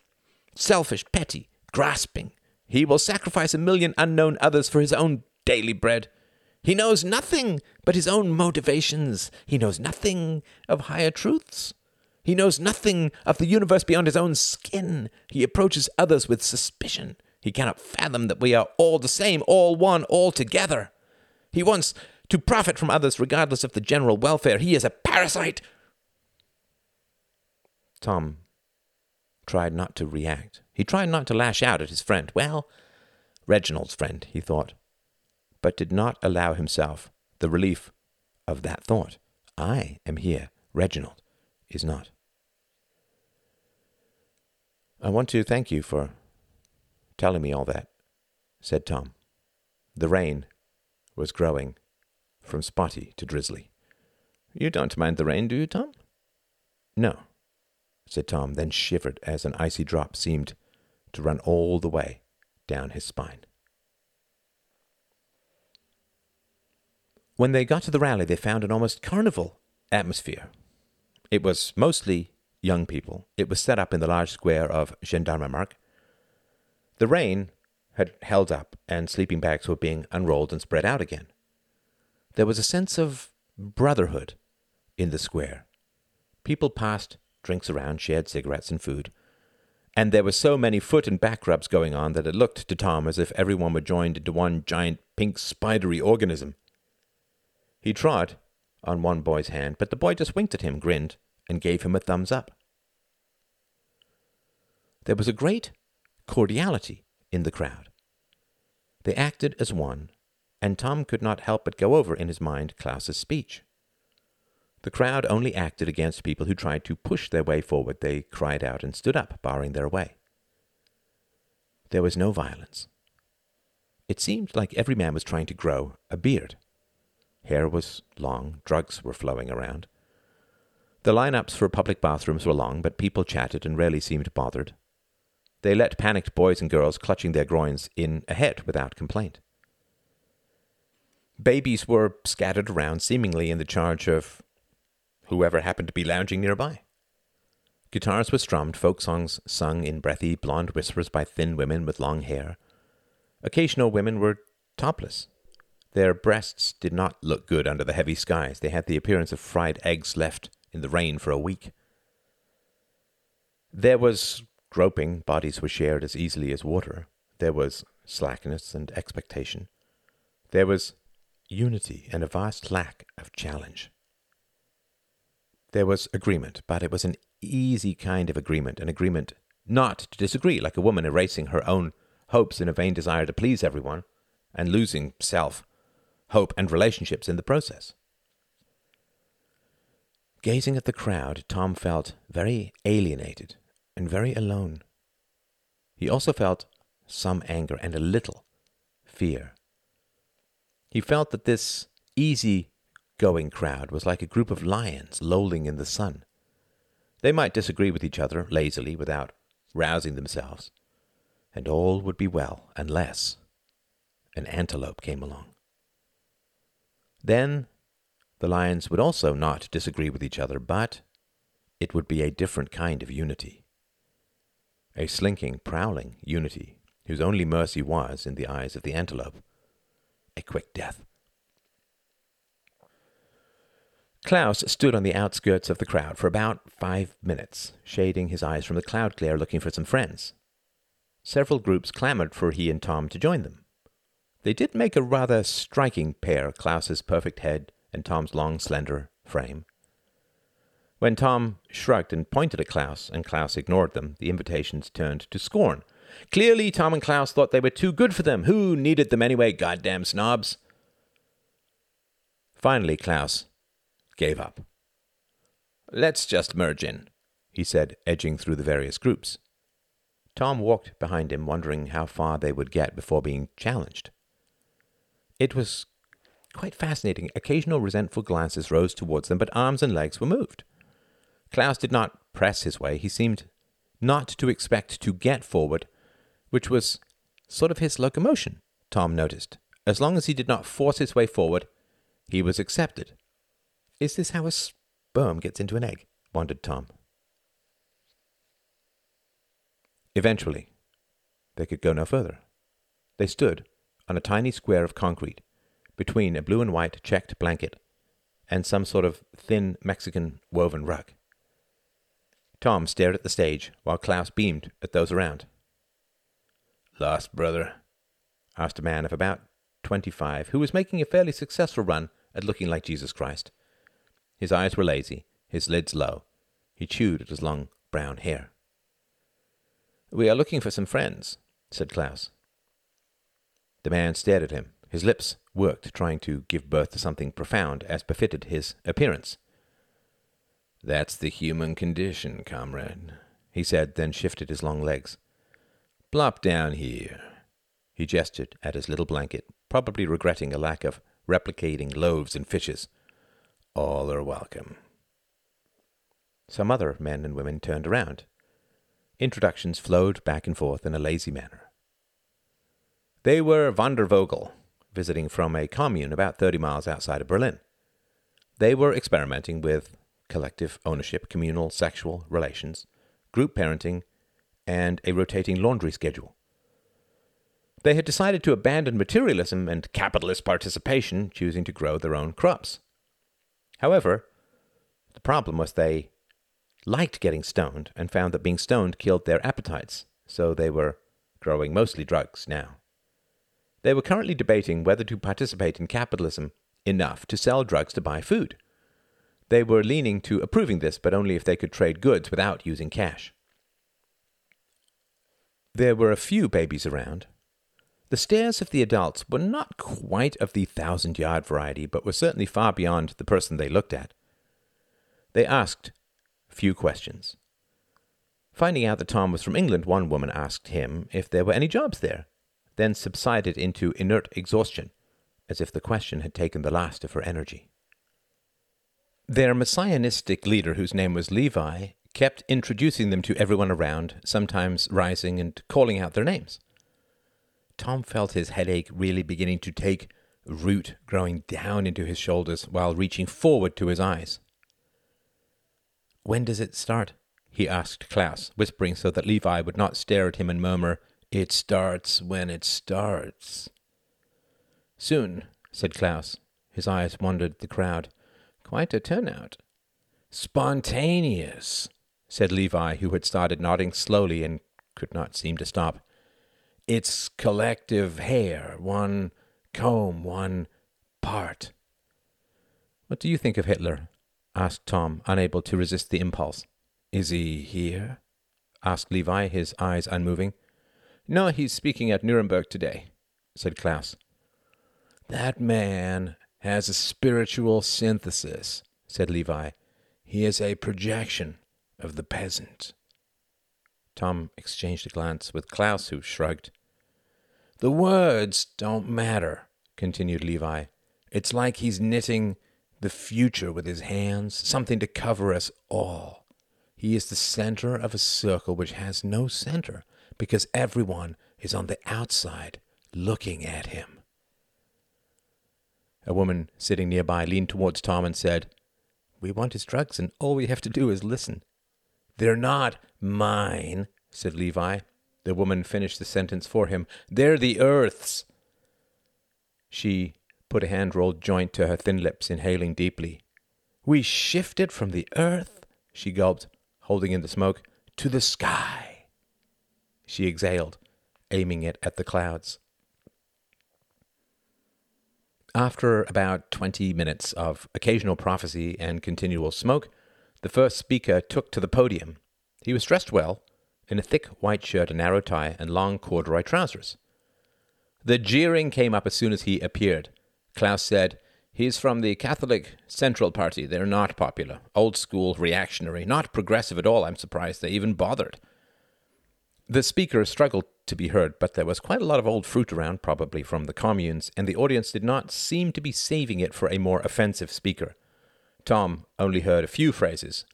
selfish, petty, grasping. He will sacrifice a million unknown others for his own daily bread. He knows nothing but his own motivations. He knows nothing of higher truths. He knows nothing of the universe beyond his own skin. He approaches others with suspicion. He cannot fathom that we are all the same, all one, all together. He wants to profit from others regardless of the general welfare. He is a parasite. Tom tried not to react. He tried not to lash out at his friend. Well, Reginald's friend, he thought, but did not allow himself the relief of that thought. I am here. Reginald is not. I want to thank you for telling me all that, said Tom. The rain was growing from spotty to drizzly. You don't mind the rain, do you, Tom? No, said Tom, then shivered as an icy drop seemed to run all the way down his spine. When they got to the rally, they found an almost carnival atmosphere. It was mostly young people. It was set up in the large square of Gendarmenmarkt. The rain had held up, and sleeping bags were being unrolled and spread out again. There was a sense of brotherhood in the square. People passed drinks around, shared cigarettes and food, and there were so many foot and back rubs going on that it looked to Tom as if everyone were joined into one giant pink spidery organism. He trod on one boy's hand, but the boy just winked at him, grinned, and gave him a thumbs up. There was a great cordiality in the crowd. They acted as one, and Tom could not help but go over in his mind Klaus's speech. The crowd only acted against people who tried to push their way forward. They cried out and stood up, barring their way. There was no violence. It seemed like every man was trying to grow a beard. Hair was long, drugs were flowing around. The lineups for public bathrooms were long, but people chatted and rarely seemed bothered. They let panicked boys and girls clutching their groins in ahead without complaint. Babies were scattered around, seemingly in the charge of whoever happened to be lounging nearby. Guitars were strummed, folk songs sung in breathy, blonde whispers by thin women with long hair. Occasional women were topless, their breasts did not look good under the heavy skies. They had the appearance of fried eggs left in the rain for a week. There was groping, bodies were shared as easily as water. There was slackness and expectation. There was unity and a vast lack of challenge. There was agreement, but it was an easy kind of agreement, an agreement not to disagree, like a woman erasing her own hopes in a vain desire to please everyone and losing self hope, and relationships in the process. Gazing at the crowd, Tom felt very alienated and very alone. He also felt some anger and a little fear. He felt that this easy going crowd was like a group of lions lolling in the sun. They might disagree with each other lazily without rousing themselves, and all would be well unless an antelope came along. Then the lions would also not disagree with each other, but it would be a different kind of unity. A slinking, prowling unity, whose only mercy was, in the eyes of the antelope, a quick death. Klaus stood on the outskirts of the crowd for about five minutes, shading his eyes from the cloud glare, looking for some friends. Several groups clamored for he and Tom to join them. They did make a rather striking pair, Klaus's perfect head and Tom's long, slender frame. When Tom shrugged and pointed at Klaus, and Klaus ignored them, the invitations turned to scorn. Clearly, Tom and Klaus thought they were too good for them. Who needed them anyway, goddamn snobs? Finally, Klaus gave up. Let's just merge in, he said, edging through the various groups. Tom walked behind him, wondering how far they would get before being challenged. It was quite fascinating. Occasional resentful glances rose towards them, but arms and legs were moved. Klaus did not press his way. He seemed not to expect to get forward, which was sort of his locomotion, Tom noticed. As long as he did not force his way forward, he was accepted. Is this how a sperm gets into an egg? wondered Tom. Eventually, they could go no further. They stood, on a tiny square of concrete between a blue and white checked blanket and some sort of thin Mexican woven rug. Tom stared at the stage while Klaus beamed at those around. Lost, brother? asked a man of about twenty five who was making a fairly successful run at looking like Jesus Christ. His eyes were lazy, his lids low. He chewed at his long brown hair. We are looking for some friends, said Klaus. The man stared at him. His lips worked, trying to give birth to something profound as befitted his appearance. That's the human condition, comrade, he said, then shifted his long legs. Plop down here. He gestured at his little blanket, probably regretting a lack of replicating loaves and fishes. All are welcome. Some other men and women turned around. Introductions flowed back and forth in a lazy manner. They were van der Vogel, visiting from a commune about 30 miles outside of Berlin. They were experimenting with collective ownership, communal sexual relations, group parenting, and a rotating laundry schedule. They had decided to abandon materialism and capitalist participation, choosing to grow their own crops. However, the problem was they liked getting stoned and found that being stoned killed their appetites, so they were growing mostly drugs now. They were currently debating whether to participate in capitalism enough to sell drugs to buy food. They were leaning to approving this, but only if they could trade goods without using cash. There were a few babies around. The stares of the adults were not quite of the thousand yard variety, but were certainly far beyond the person they looked at. They asked few questions. Finding out that Tom was from England, one woman asked him if there were any jobs there, then subsided into inert exhaustion, as if the question had taken the last of her energy. Their messianistic leader, whose name was Levi, kept introducing them to everyone around, sometimes rising and calling out their names. Tom felt his headache really beginning to take root, growing down into his shoulders while reaching forward to his eyes. When does it start? he asked Klaus, whispering so that Levi would not stare at him and murmur, It starts when it starts. Soon, said Klaus. His eyes wandered the crowd. Quite a turnout. Spontaneous, said Levi, who had started nodding slowly and could not seem to stop. It's collective hair, one comb, one part. What do you think of Hitler? asked Tom, unable to resist the impulse. Is he here? asked Levi, his eyes unmoving. No, he's speaking at Nuremberg today, said Klaus. That man has a spiritual synthesis, said Levi. He is a projection of the peasant. Tom exchanged a glance with Klaus, who shrugged. The words don't matter, continued Levi. It's like he's knitting the future with his hands, something to cover us all. He is the center of a circle which has no center, because everyone is on the outside looking at him. A woman sitting nearby leaned towards Tom and said, We want his drugs, and all we have to do is listen. They're not mine, said Levi. The woman finished the sentence for him. They're the earth's. She put a hand rolled joint to her thin lips, inhaling deeply. We shifted from the earth, she gulped, holding in the smoke, to the sky. She exhaled, aiming it at the clouds. After about twenty minutes of occasional prophecy and continual smoke, the first speaker took to the podium. He was dressed well, in a thick white shirt, a narrow tie, and long corduroy trousers. The jeering came up as soon as he appeared. Klaus said, He's from the Catholic Central Party. They're not popular. Old school, reactionary, not progressive at all. I'm surprised they even bothered. The speaker struggled to be heard, but there was quite a lot of old fruit around, probably from the communes, and the audience did not seem to be saving it for a more offensive speaker. Tom only heard a few phrases.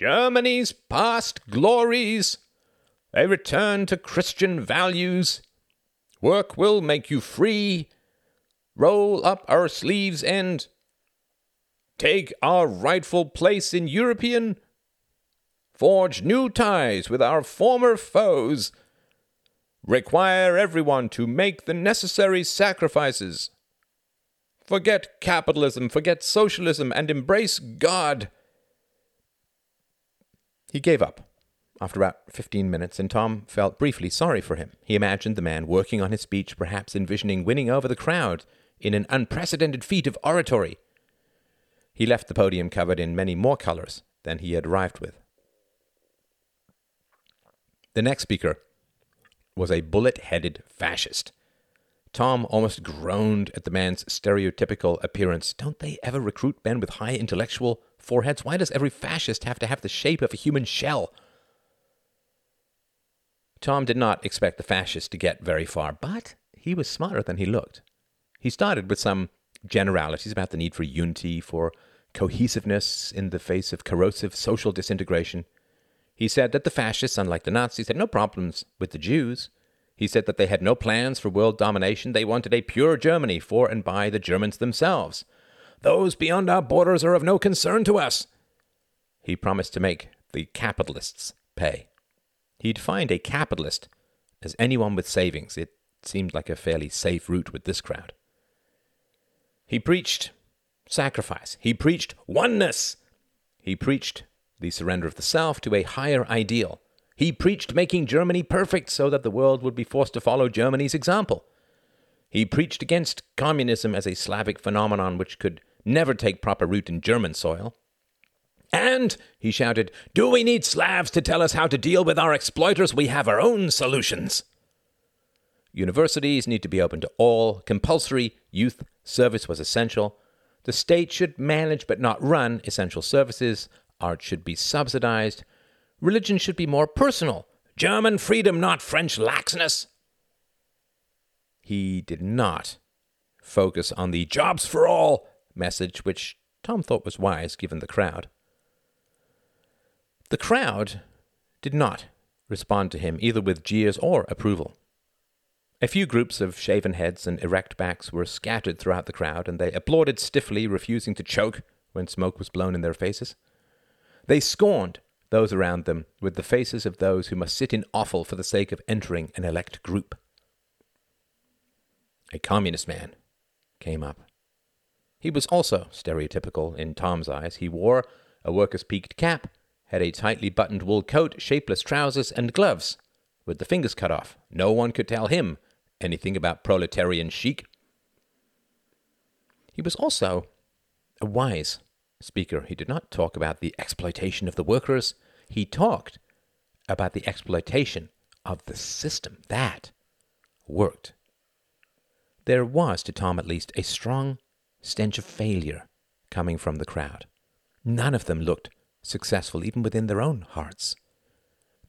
Germany's past glories, a return to Christian values, work will make you free, roll up our sleeves and take our rightful place in European, forge new ties with our former foes, require everyone to make the necessary sacrifices. Forget capitalism, forget socialism, and embrace God. He gave up after about fifteen minutes, and Tom felt briefly sorry for him. He imagined the man working on his speech, perhaps envisioning winning over the crowd in an unprecedented feat of oratory. He left the podium covered in many more colors than he had arrived with. The next speaker was a bullet headed fascist. Tom almost groaned at the man's stereotypical appearance. Don't they ever recruit men with high intellectual foreheads? Why does every fascist have to have the shape of a human shell? Tom did not expect the fascist to get very far, but he was smarter than he looked. He started with some generalities about the need for unity, for cohesiveness in the face of corrosive social disintegration. He said that the fascists, unlike the Nazis, had no problems with the Jews. He said that they had no plans for world domination. They wanted a pure Germany for and by the Germans themselves. Those beyond our borders are of no concern to us. He promised to make the capitalists pay. He defined a capitalist as anyone with savings. It seemed like a fairly safe route with this crowd. He preached sacrifice. He preached oneness. He preached the surrender of the self to a higher ideal. He preached making Germany perfect so that the world would be forced to follow Germany's example. He preached against communism as a Slavic phenomenon which could never take proper root in German soil. And, he shouted, do we need Slavs to tell us how to deal with our exploiters? We have our own solutions. Universities need to be open to all. Compulsory youth service was essential. The state should manage but not run essential services. Art should be subsidized. Religion should be more personal. German freedom, not French laxness. He did not focus on the jobs for all message, which Tom thought was wise given the crowd. The crowd did not respond to him either with jeers or approval. A few groups of shaven heads and erect backs were scattered throughout the crowd, and they applauded stiffly, refusing to choke when smoke was blown in their faces. They scorned those around them with the faces of those who must sit in offal for the sake of entering an elect group. A communist man came up. He was also stereotypical in Tom's eyes. He wore a worker's peaked cap, had a tightly buttoned wool coat, shapeless trousers, and gloves with the fingers cut off. No one could tell him anything about proletarian chic. He was also a wise speaker. He did not talk about the exploitation of the workers, he talked about the exploitation of the system. That worked. There was, to Tom at least, a strong stench of failure coming from the crowd. None of them looked successful, even within their own hearts.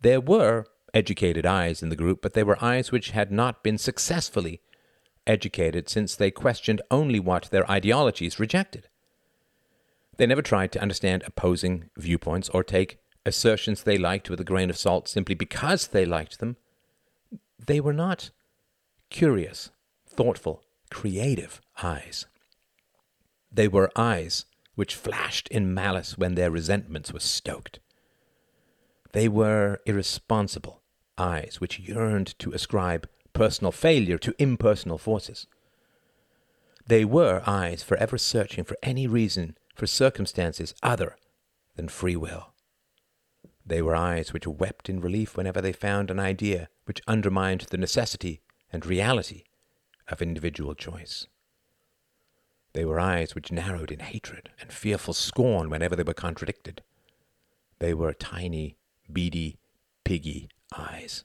There were educated eyes in the group, but they were eyes which had not been successfully educated since they questioned only what their ideologies rejected. They never tried to understand opposing viewpoints or take assertions they liked with a grain of salt simply because they liked them. They were not curious, thoughtful, creative eyes. They were eyes which flashed in malice when their resentments were stoked. They were irresponsible, eyes which yearned to ascribe personal failure to impersonal forces. They were eyes forever searching for any reason for circumstances other than free will. They were eyes which wept in relief whenever they found an idea which undermined the necessity and reality of individual choice. They were eyes which narrowed in hatred and fearful scorn whenever they were contradicted. They were tiny, beady, piggy eyes.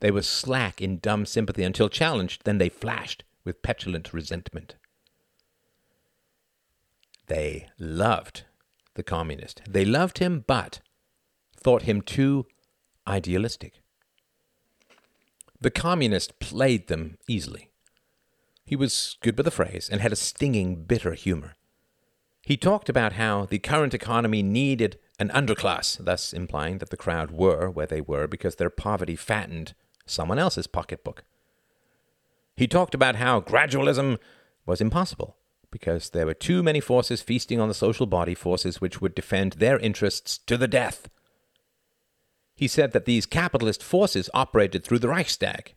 They were slack in dumb sympathy until challenged, then they flashed with petulant resentment. They loved the communist. They loved him, but thought him too idealistic. The communist played them easily. He was good with a phrase and had a stinging, bitter humor. He talked about how the current economy needed an underclass, thus implying that the crowd were where they were because their poverty fattened someone else's pocketbook. He talked about how gradualism was impossible because there were too many forces feasting on the social body, forces which would defend their interests to the death. He said that these capitalist forces operated through the Reichstag,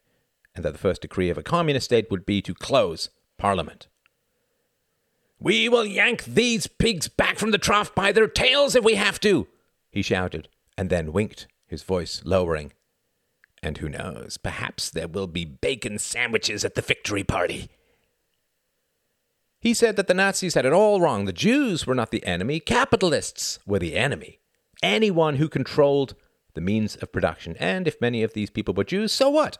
and that the first decree of a communist state would be to close Parliament. We will yank these pigs back from the trough by their tails if we have to, he shouted, and then winked, his voice lowering. And who knows, perhaps there will be bacon sandwiches at the victory party. He said that the Nazis had it all wrong. The Jews were not the enemy, capitalists were the enemy. Anyone who controlled the means of production. And if many of these people were Jews, so what?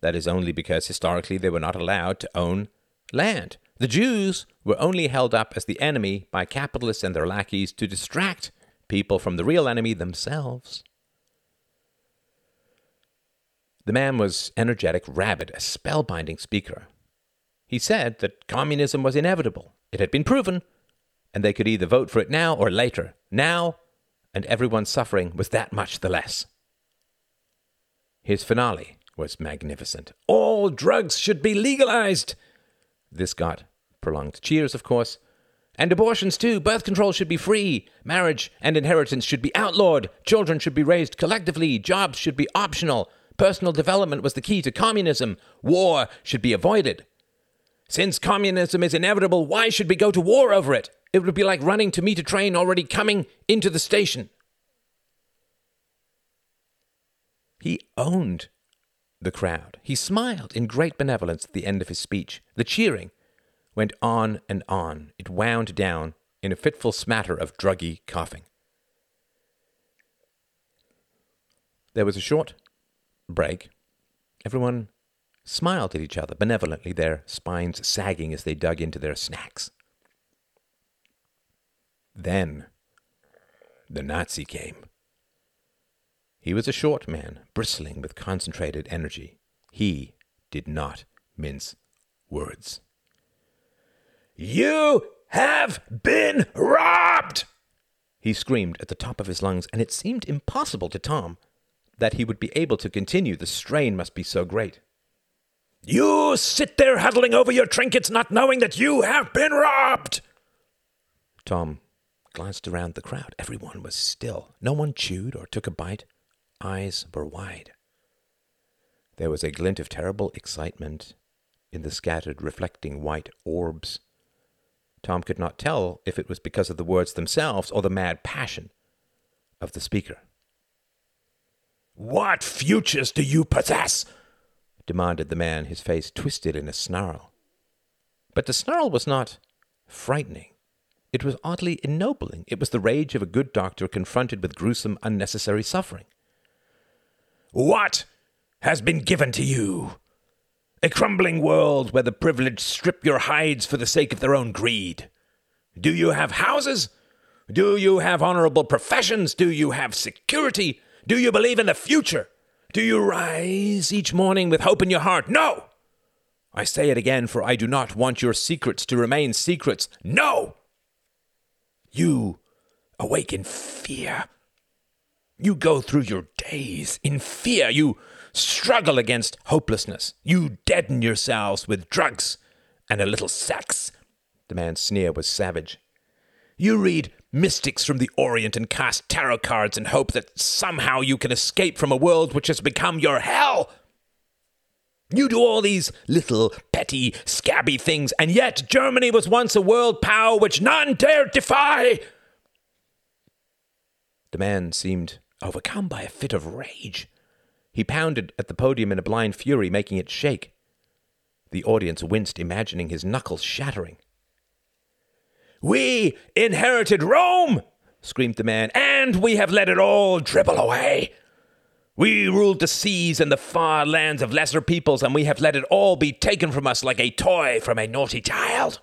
That is only because historically they were not allowed to own land. The Jews were only held up as the enemy by capitalists and their lackeys to distract people from the real enemy themselves. The man was energetic, rabid, a spellbinding speaker. He said that communism was inevitable. It had been proven, and they could either vote for it now or later. Now, and everyone's suffering was that much the less. His finale was magnificent. All drugs should be legalized. This got prolonged cheers, of course. And abortions too. Birth control should be free. Marriage and inheritance should be outlawed. Children should be raised collectively. Jobs should be optional. Personal development was the key to communism. War should be avoided. Since communism is inevitable, why should we go to war over it? It would be like running to meet a train already coming into the station. He owned the crowd. He smiled in great benevolence at the end of his speech. The cheering went on and on. It wound down in a fitful smatter of druggy coughing. There was a short break. Everyone smiled at each other benevolently, their spines sagging as they dug into their snacks. Then the Nazi came. He was a short man, bristling with concentrated energy. He did not mince words. You have been robbed! He screamed at the top of his lungs, and it seemed impossible to Tom that he would be able to continue. The strain must be so great. You sit there huddling over your trinkets, not knowing that you have been robbed! Tom glanced around the crowd. Everyone was still. No one chewed or took a bite. Eyes were wide. There was a glint of terrible excitement in the scattered, reflecting white orbs Tom could not tell if it was because of the words themselves or the mad passion of the speaker. What futures do you possess? demanded the man, his face twisted in a snarl. But the snarl was not frightening. It was oddly ennobling. It was the rage of a good doctor confronted with gruesome, unnecessary suffering. What has been given to you? A crumbling world where the privileged strip your hides for the sake of their own greed. Do you have houses? Do you have honorable professions? Do you have security? Do you believe in the future? Do you rise each morning with hope in your heart? No! I say it again, for I do not want your secrets to remain secrets. No! You awake in fear. You go through your days in fear. You struggle against hopelessness. You deaden yourselves with drugs and a little sex. The man's sneer was savage. You read mystics from the Orient and cast tarot cards and hope that somehow you can escape from a world which has become your hell. You do all these little, petty, scabby things, and yet Germany was once a world power which none dared defy. The man seemed overcome by a fit of rage. He pounded at the podium in a blind fury, making it shake. The audience winced, imagining his knuckles shattering. We inherited Rome, screamed the man, and we have let it all dribble away. We ruled the seas and the far lands of lesser peoples, and we have let it all be taken from us like a toy from a naughty child.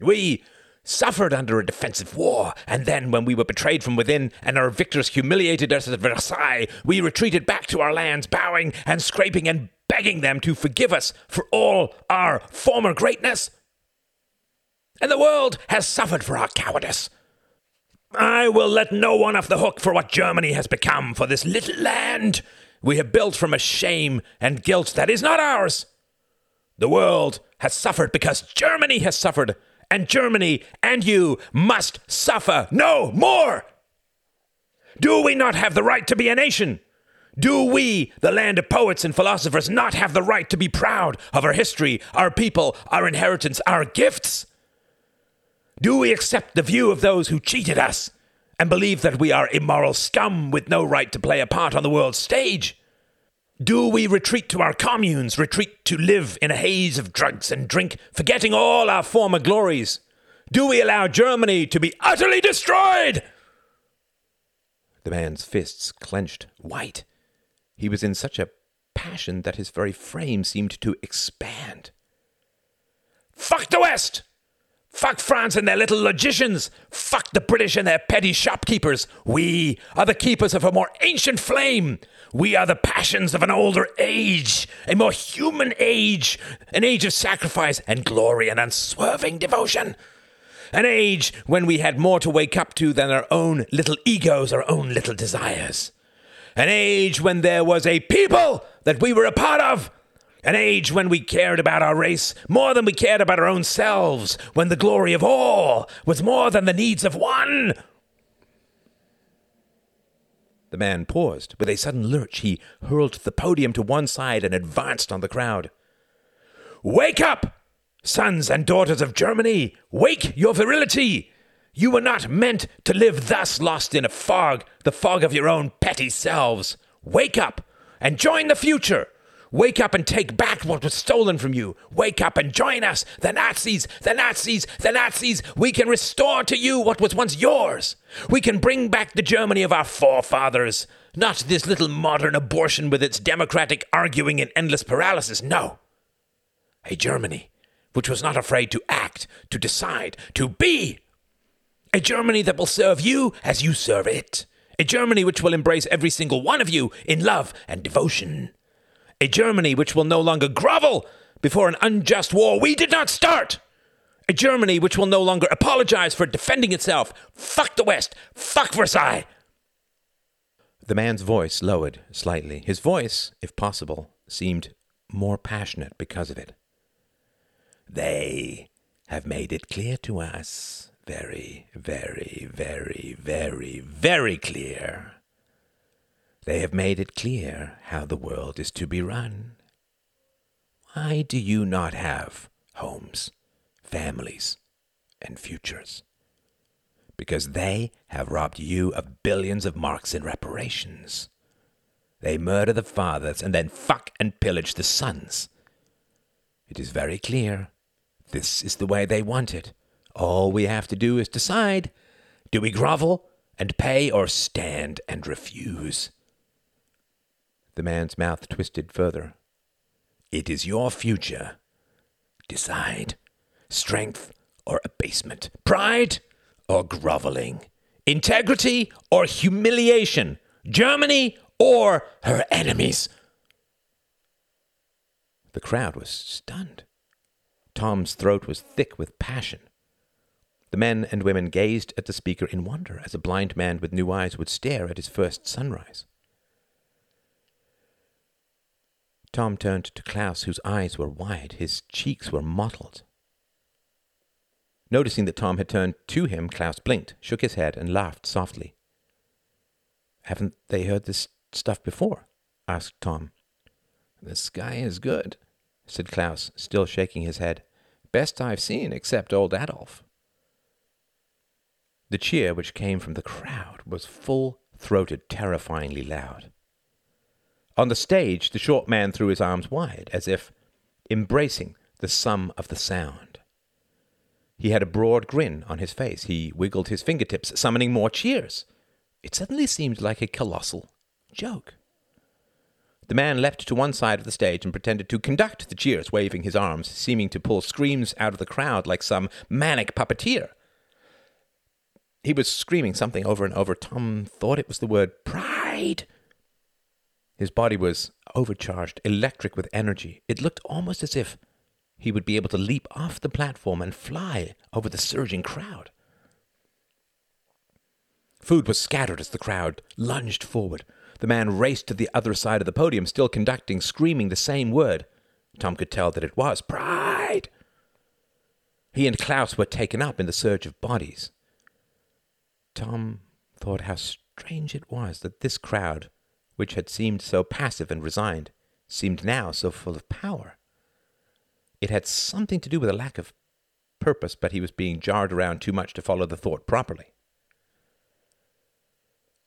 We suffered under a defensive war, and then, when we were betrayed from within and our victors humiliated us at Versailles, we retreated back to our lands, bowing and scraping and begging them to forgive us for all our former greatness. And the world has suffered for our cowardice. I will let no one off the hook for what Germany has become for this little land we have built from a shame and guilt that is not ours. The world has suffered because Germany has suffered and Germany and you must suffer no more. Do we not have the right to be a nation? Do we, the land of poets and philosophers, not have the right to be proud of our history, our people, our inheritance, our gifts? Do we accept the view of those who cheated us and believe that we are immoral scum with no right to play a part on the world stage? Do we retreat to our communes, retreat to live in a haze of drugs and drink, forgetting all our former glories? Do we allow Germany to be utterly destroyed? The man's fists clenched white. He was in such a passion that his very frame seemed to expand. Fuck the West! Fuck France and their little logicians. Fuck the British and their petty shopkeepers. We are the keepers of a more ancient flame. We are the passions of an older age, a more human age, an age of sacrifice and glory and unswerving devotion. An age when we had more to wake up to than our own little egos, our own little desires. An age when there was a people that we were a part of an age when we cared about our race more than we cared about our own selves, when the glory of all was more than the needs of one. The man paused. With a sudden lurch, he hurled the podium to one side and advanced on the crowd. Wake up, sons and daughters of Germany! Wake your virility! You were not meant to live thus lost in a fog, the fog of your own petty selves. Wake up and join the future! Wake up and take back what was stolen from you. Wake up and join us, the Nazis, the Nazis, the Nazis. We can restore to you what was once yours. We can bring back the Germany of our forefathers. Not this little modern abortion with its democratic arguing and endless paralysis. No. A Germany which was not afraid to act, to decide, to be. A Germany that will serve you as you serve it. A Germany which will embrace every single one of you in love and devotion a Germany which will no longer grovel before an unjust war we did not start. A Germany which will no longer apologize for defending itself. Fuck the West. Fuck Versailles. The man's voice lowered slightly. His voice, if possible, seemed more passionate because of it. They have made it clear to us, very, very, very, very, very clear, they have made it clear how the world is to be run. Why do you not have homes, families, and futures? Because they have robbed you of billions of marks in reparations. They murder the fathers and then fuck and pillage the sons. It is very clear. This is the way they want it. All we have to do is decide do we grovel and pay or stand and refuse? The man's mouth twisted further. It is your future. Decide. Strength or abasement. Pride or groveling. Integrity or humiliation. Germany or her enemies. The crowd was stunned. Tom's throat was thick with passion. The men and women gazed at the speaker in wonder, as a blind man with new eyes would stare at his first sunrise. Tom turned to Klaus, whose eyes were wide, his cheeks were mottled. Noticing that Tom had turned to him, Klaus blinked, shook his head, and laughed softly. Haven't they heard this stuff before? asked Tom. The sky is good, said Klaus, still shaking his head. Best I've seen, except old Adolf. The cheer which came from the crowd was full throated, terrifyingly loud. On the stage, the short man threw his arms wide, as if embracing the sum of the sound. He had a broad grin on his face. He wiggled his fingertips, summoning more cheers. It suddenly seemed like a colossal joke. The man leapt to one side of the stage and pretended to conduct the cheers, waving his arms, seeming to pull screams out of the crowd like some manic puppeteer. He was screaming something over and over. Tom thought it was the word pride. His body was overcharged, electric with energy. It looked almost as if he would be able to leap off the platform and fly over the surging crowd. Food was scattered as the crowd lunged forward. The man raced to the other side of the podium, still conducting, screaming the same word. Tom could tell that it was pride. He and Klaus were taken up in the surge of bodies. Tom thought how strange it was that this crowd which had seemed so passive and resigned, seemed now so full of power. It had something to do with a lack of purpose, but he was being jarred around too much to follow the thought properly.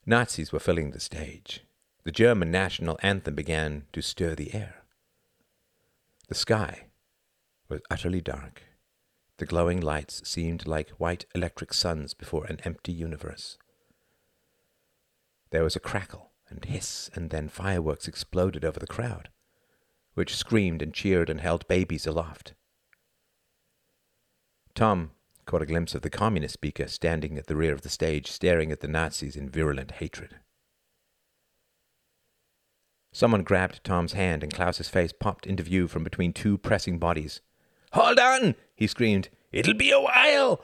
Nazis were filling the stage. The German national anthem began to stir the air. The sky was utterly dark. The glowing lights seemed like white electric suns before an empty universe. There was a crackle and hiss, and then fireworks exploded over the crowd, which screamed and cheered and held babies aloft. Tom caught a glimpse of the communist speaker standing at the rear of the stage, staring at the Nazis in virulent hatred. Someone grabbed Tom's hand, and Klaus's face popped into view from between two pressing bodies. Hold on! he screamed. It'll be a while!